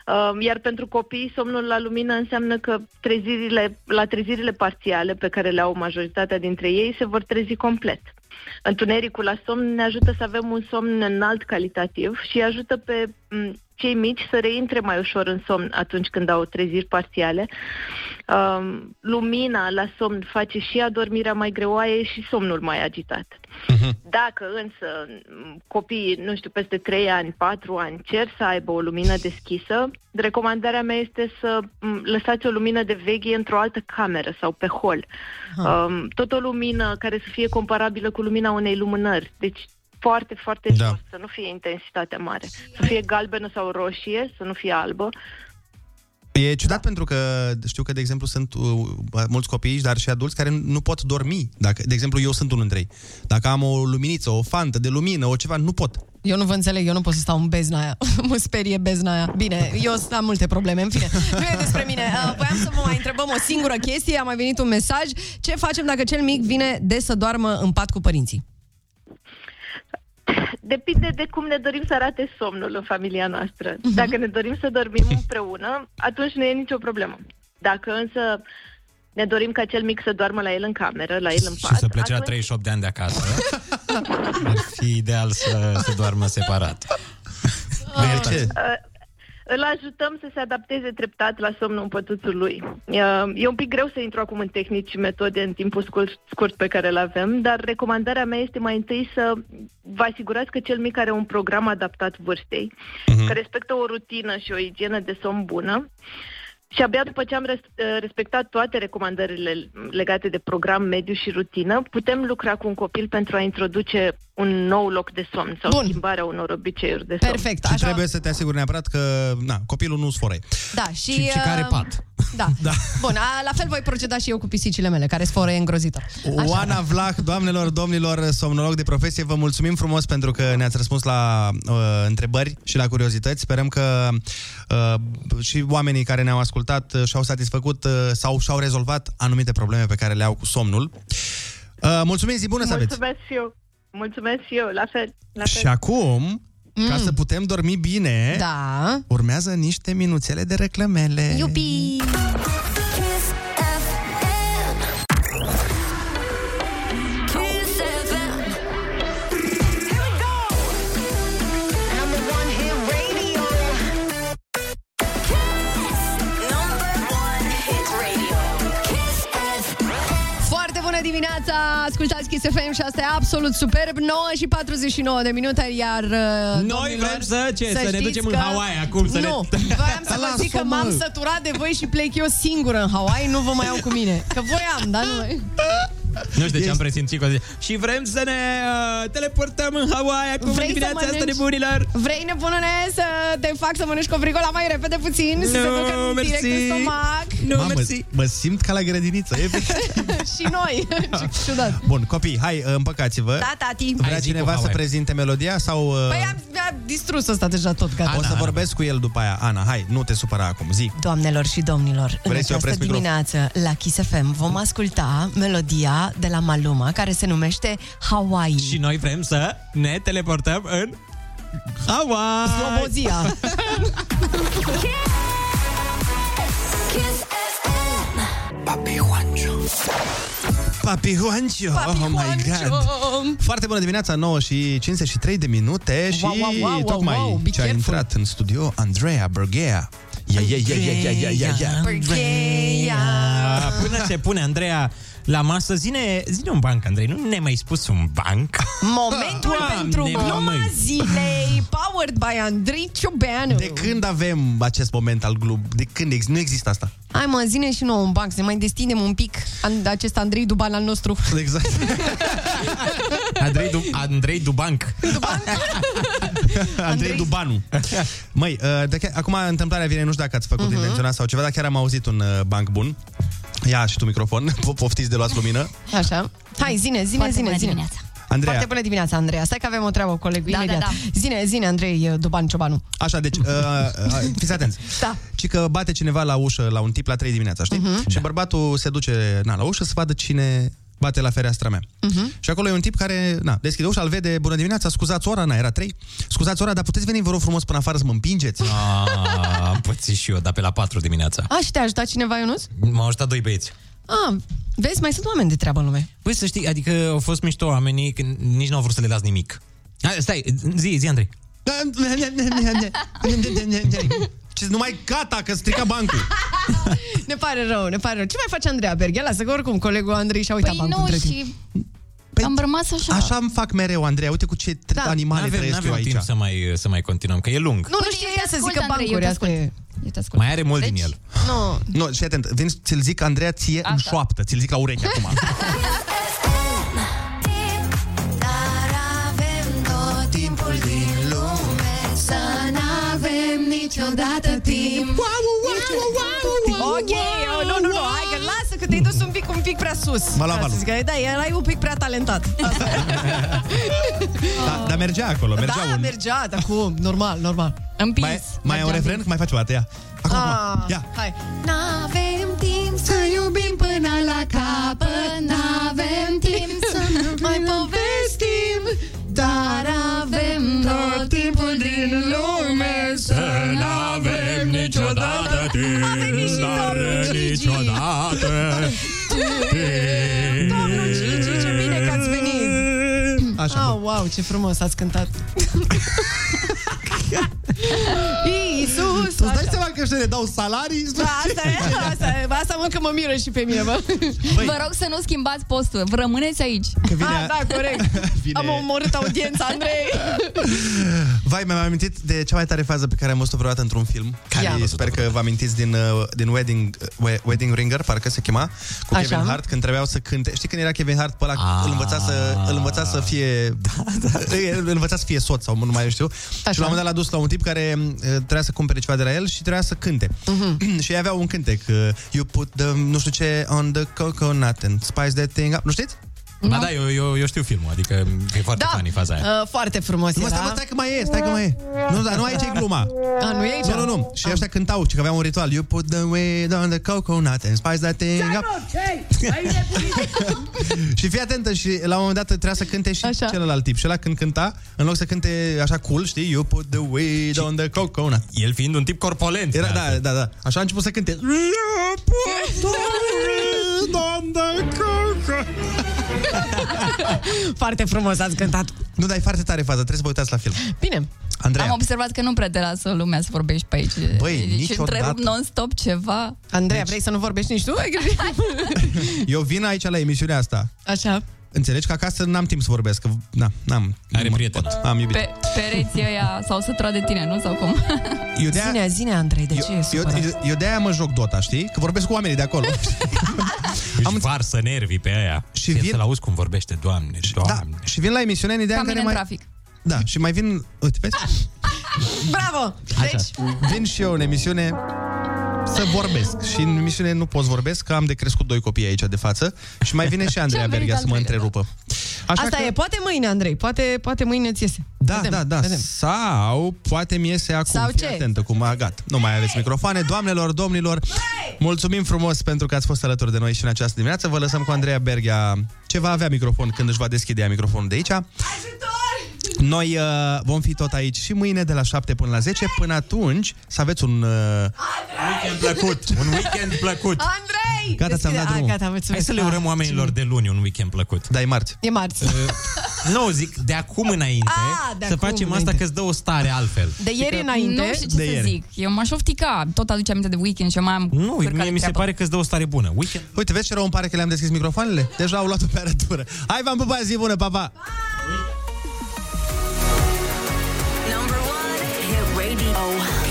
Um, iar pentru copii, somnul la lumină înseamnă că trezirile, la trezirile parțiale pe care le au majoritatea dintre ei se vor trezi complet. Întunericul la somn ne ajută să avem un somn înalt calitativ și ajută pe m, cei mici să reintre mai ușor în somn atunci când au treziri parțiale. Um, lumina la somn face și adormirea mai greoaie și somnul mai agitat. Dacă însă m, copiii, nu știu, peste 3 ani, 4 ani cer să aibă o lumină deschisă, recomandarea mea este să m, lăsați o lumină de veche într-o altă cameră sau pe hol. Um, tot o lumină care să fie comparabilă cu lumina unei lumânări. Deci foarte, foarte Da. jos, să nu fie intensitate mare. Să fie galbenă sau roșie, să nu fie albă. E ciudat pentru că știu că, de exemplu, sunt uh, mulți copii, dar și adulți care nu pot dormi. Dacă, de exemplu, eu sunt unul dintre ei. Dacă am o luminiță, o fantă de lumină, o ceva, nu pot. Eu nu vă înțeleg, eu nu pot să stau în bezna aia. mă sperie bezna aia. Bine, eu am multe probleme, în fine. Nu e despre mine. Uh, Voiam să vă mai întrebăm o singură chestie. A mai venit un mesaj. Ce facem dacă cel mic vine de să doarmă în pat cu părinții? Depinde de cum ne dorim să arate somnul în familia noastră. Dacă ne dorim să dormim împreună, atunci nu e nicio problemă. Dacă însă ne dorim ca cel mic să doarmă la el în cameră, la el în pat, și să plece la atunci 38 de ani de acasă. Ar fi ideal să se doarmă separat. De ce? Uh, îl ajutăm să se adapteze treptat la somnul pătuțul lui. Uh, E un pic greu să intru acum în tehnici și metode în timpul scurt, scurt pe care îl avem, dar recomandarea mea este mai întâi să vă asigurați că cel mic are un program adaptat vârstei, că respectă o rutină și o igienă de somn bună. Și abia după ce am res- uh, respectat toate recomandările legate de program, mediu și rutină, putem lucra cu un copil pentru a introduce un nou loc de somn sau Bun. schimbarea unor obiceiuri de somn. Perfect. Și Așa... trebuie să te asiguri neapărat că na, copilul nu sforă. Da, și... Și, și care uh, pat. Da. da. Bun, a, la fel voi proceda și eu cu pisicile mele, care sforă îngrozită. Oana Vlah, doamnelor, domnilor, somnolog de profesie, vă mulțumim frumos pentru că ne-ați răspuns la uh, întrebări și la curiozități. Sperăm că uh, și oamenii care ne-au ascultat uh, și-au satisfăcut uh, sau și-au rezolvat anumite probleme pe care le au cu somnul. Uh, mulțumim, zi bună să aveți! Mulțumesc și eu. Mulțumesc și eu, la fel. La fel. Și acum, mm. ca să putem dormi bine, Da. urmează niște minuțele de reclamele. Iupi! Dimineața, ascultați Kiss FM și asta e absolut superb 9 și 49 de minute Iar uh, Noi domnilor, vrem să ce? Să ne știți ducem în că- Hawaii acum, să ne- Nu, voiam să vă Lasă-o, zic că mă. m-am săturat de voi și plec eu singură în Hawaii Nu vă mai iau cu mine Că voiam, dar nu Nu știu de ce am presimțit că o zi. Și vrem să ne uh, teleportăm în Hawaii acum în Vrei să dimineața asta mănânci? nebunilor. Vrei nebunule să te fac să mănânci covrigola mai repede puțin Să se Nu, ducă în direct mersi. în stomac Nu, Mamă, mersi. mă simt ca la grădiniță, efectiv. Și noi Ce ciudat Bun, copii, hai, împăcați-vă. Da, tati Vrea Hai, zi cu cineva să Hawaii. prezinte melodia sau... uh, Păi am, am distrus ăsta deja tot, gata. O să vorbesc cu el după aia. Ana, hai, nu te supăra acum, zi. Doamnelor și domnilor, în Vrei să această opresc microfon? dimineață la Kiss FM vom asculta melodia de la Maluma care se numește Hawaii. Și noi vrem să ne teleportăm în Hawaii. Slobozia. Kiss FM. Papi Juancho. Papi Juancho, oh my god. Foarte bună dimineața, 9 și 53 de minute și Wow, wow, wow, wow, tocmai wow, be ce a careful. intrat în studio Andreea Berghea. Ia, ia, ia, ia, ia, ia, ia, ia. Bercheia. Ah, Până se pune Andreea la masă, zine, zine un banc, Andrei, nu ne-ai mai spus un banc? Momentul Doamne, pentru gluma măi. zilei Powered by Andrei Ciobeanu De când avem acest moment al glub? De când ex- nu există asta? Hai mă, zine și nouă un banc Să ne mai destindem un pic an- Acest Andrei Duban al nostru Exact. Andrei, du- Andrei Dubanc. Andrei Dubanu. Măi, uh, de, acum întâmplarea vine, nu știu dacă ați făcut uh-huh. intenționat sau ceva, dar chiar am auzit un uh, banc bun. Ia și tu microfon, Po- poftiți de luați lumină. Așa Hai, zine, zine, Foarte zine, bună zine dimineața. Andreea, Foarte bună dimineața, Andreea Stai că avem o treabă cu colegul Da, imediat da, Zine, zine, Andrei uh, Duban Ciobanu așa, deci, uh, uh, fiți atenți. Da. Ci că bate cineva la ușă, la un tip la 3 dimineața, știi? Mhm. Uh-huh. Și bărbatul se duce na, la ușă să vadă cine bate la fereastra mea. Uh-huh. Și acolo e un tip care, na, deschide ușa, îl vede, bună dimineața, scuzați ora, na, era 3. Scuzați ora, dar puteți veni, vă rog frumos, până afară să mă împingeți? Ah, am pățit și eu, dar pe la 4 dimineața. A, și te-a ajutat cineva, Ionuț? M-au ajutat doi băieți. Ah, vezi, mai sunt oameni de treabă în lume Păi să știi, adică au fost mișto oamenii, când nici nu au vrut să le las nimic. Hai, stai, zi, zi, Andrei. Ce nu mai gata, că strica bancul. Ne pare rău, ne pare rău Ce mai face Andreea Berghia? Lasă că oricum colegul Andrei și-a uitat Păi bancul nu, între timp. și am rămas așa. Așa îmi fac mereu, Andrei. Uite cu ce da. animale N-avem, trăiesc eu n-avem aici. timp să mai, să mai continuăm, că e lung. Nu, nu Uite, știe eu te ea să ascult, zică Andrei, bancuri eu te asta ascult. e. Eu te ascult. Mai are mult din Deci, el. Nu, Nu, și atent, vin, ți-l zic, Andreea, ție în șoaptă. Ți-l zic la ureche acum. prea sus. M-a luat Ca să valul. zic că, Da, erai un pic prea talentat. Asta e. da, dar mergea acolo, mergea da, un... mergea, dar cum? Normal, normal. Împins. Mai, mai e un refren? Mai face o dată, ia. Acum, Ah, ia. Hai. N-avem timp să iubim până la capăt N-avem timp să mai povestim Dar avem tot timpul din lume Să n-avem niciodată timp A venit și domnul Gigi. Domnul Gigi, ce bine că ați venit. Așa, Oh, wow, ce frumos ați cântat. Iisus! Tu îți dai așa. seama că ăștia ne dau salarii? Da, asta e, asta e, asta mă că mă miră și pe mine, bă. Vă rog să nu schimbați postul. Vă rămâneți aici. Că vine... Ah, da, corect. Vine- Am omorât audiența, Andrei. Vai, mi-am amintit de cea mai tare fază pe care am văzut-o vreodată într-un film. Care Ia. sper că vă amintiți din, uh, din Wedding, uh, We- Wedding Ringer, parcă se chema, cu Așa. Kevin Hart, când trebuiau să cânte. Știi când era Kevin Hart pe ăla, Ah. îl învăța să, îl învăța să fie... Da, da. Îl învăța să fie soț sau nu mai știu. Așa. Și la un moment dat l-a dus la un tip care uh, trebuia să cumpere ceva de la el și trebuia să cânte. Mhm. și ei aveau un cântec. uh, You put the, nu știu ce, on the coconut and spice that thing up. Nu știți? Ba da, eu, eu, eu știu filmul, adică e foarte Da, funny faza aia. uh, foarte frumos Nu, mă, era. stai, mă, stai că mai e, stai că mai e. Nu, dar nu aici e gluma. A, nu e aici? Nu, nu, nu. Și ăștia cântau, ci că aveau un ritual. You put the weed on the coconut and spice that thing up. și fii atentă și la un moment dat trebuia să cânte și Așa. celălalt tip. Și ăla când cânta, în loc să cânte așa cool, știi? You put the weed on the coconut. El fiind un tip corpolent. Era, de da, altfel. da, da. Așa a început să cânte. You put the weed on the coconut. Foarte frumos ați cântat. Nu, dar e foarte tare faza, trebuie să vă uitați la film. Bine. Andreea, Am observat că nu prea te lasă lumea să vorbești pe aici. Băi, Deci niciodată. întrerup non-stop ceva. Andreea, deci... vrei să nu vorbești nici tu? eu vin aici la emisiunea asta. Așa. Înțelegi că acasă n-am timp să vorbesc, că na, n-am. Are nu mă prieten. pot. Am iubit. Pe pereții ăia sau să de tine, nu? Sau cum? Eu de Zine, zine, Andrei, de ce e eu, supărat? eu, eu de-aia mă joc Dota, știi? Că vorbesc cu oamenii de acolo. Își varsă nervii pe aia. Și vin- să-l auzi cum vorbește, Doamne, Doamne. Da, și vin la emisiune în ideea Ca în mine care în mai... trafic. Da, și mai vin... Uite, vezi? Bravo! Deci... Vin și eu în emisiune să vorbesc. Și în emisiune nu pot să vorbesc, că am de crescut doi copii aici de față. Și mai vine și Andreea Ce-a venit Berghia să mă Andrei, întrerupă. Așa Asta că... e, poate mâine, Andrei, poate, poate mâine ți iese. Da, Vedem, da, da. vedem. Sau poate mi iese acum. Sau Fii ce? atentă cum a gat. Nu mai aveți microfoane. Doamnelor, domnilor, mulțumim frumos pentru că ați fost alături de noi și în această dimineață. Vă lăsăm cu Andreea Berghia ce va avea microfon când își va deschide ea microfonul de aici. Noi uh, vom fi tot aici și mâine de la 7 până la 10. Până atunci să aveți un... Uh... Weekend plăcut, un weekend plăcut. Andrei! Gata, ți-am dat Deschide- drumul. Ah, Gata, mulțumesc. Hai să le urăm oamenilor de luni un weekend plăcut. Da, e marți. E marți. Nu, zic, de acum înainte Ah, de să acum facem înainte. asta că îți dă o stare altfel. De ieri înainte... Nu știu ce De să ieri. zic. Eu m-aș oftica. Tot aduce aminte de weekend și eu mai am Nu, cârca mie de mi se treabă. pare că îți dă o stare bună. Weekend Uite, vezi ce rău îmi pare că le-am deschis microfoanele? Deja au luat-o pe arătură. Hai, v-am pupat, zi bună, pa, pa! oh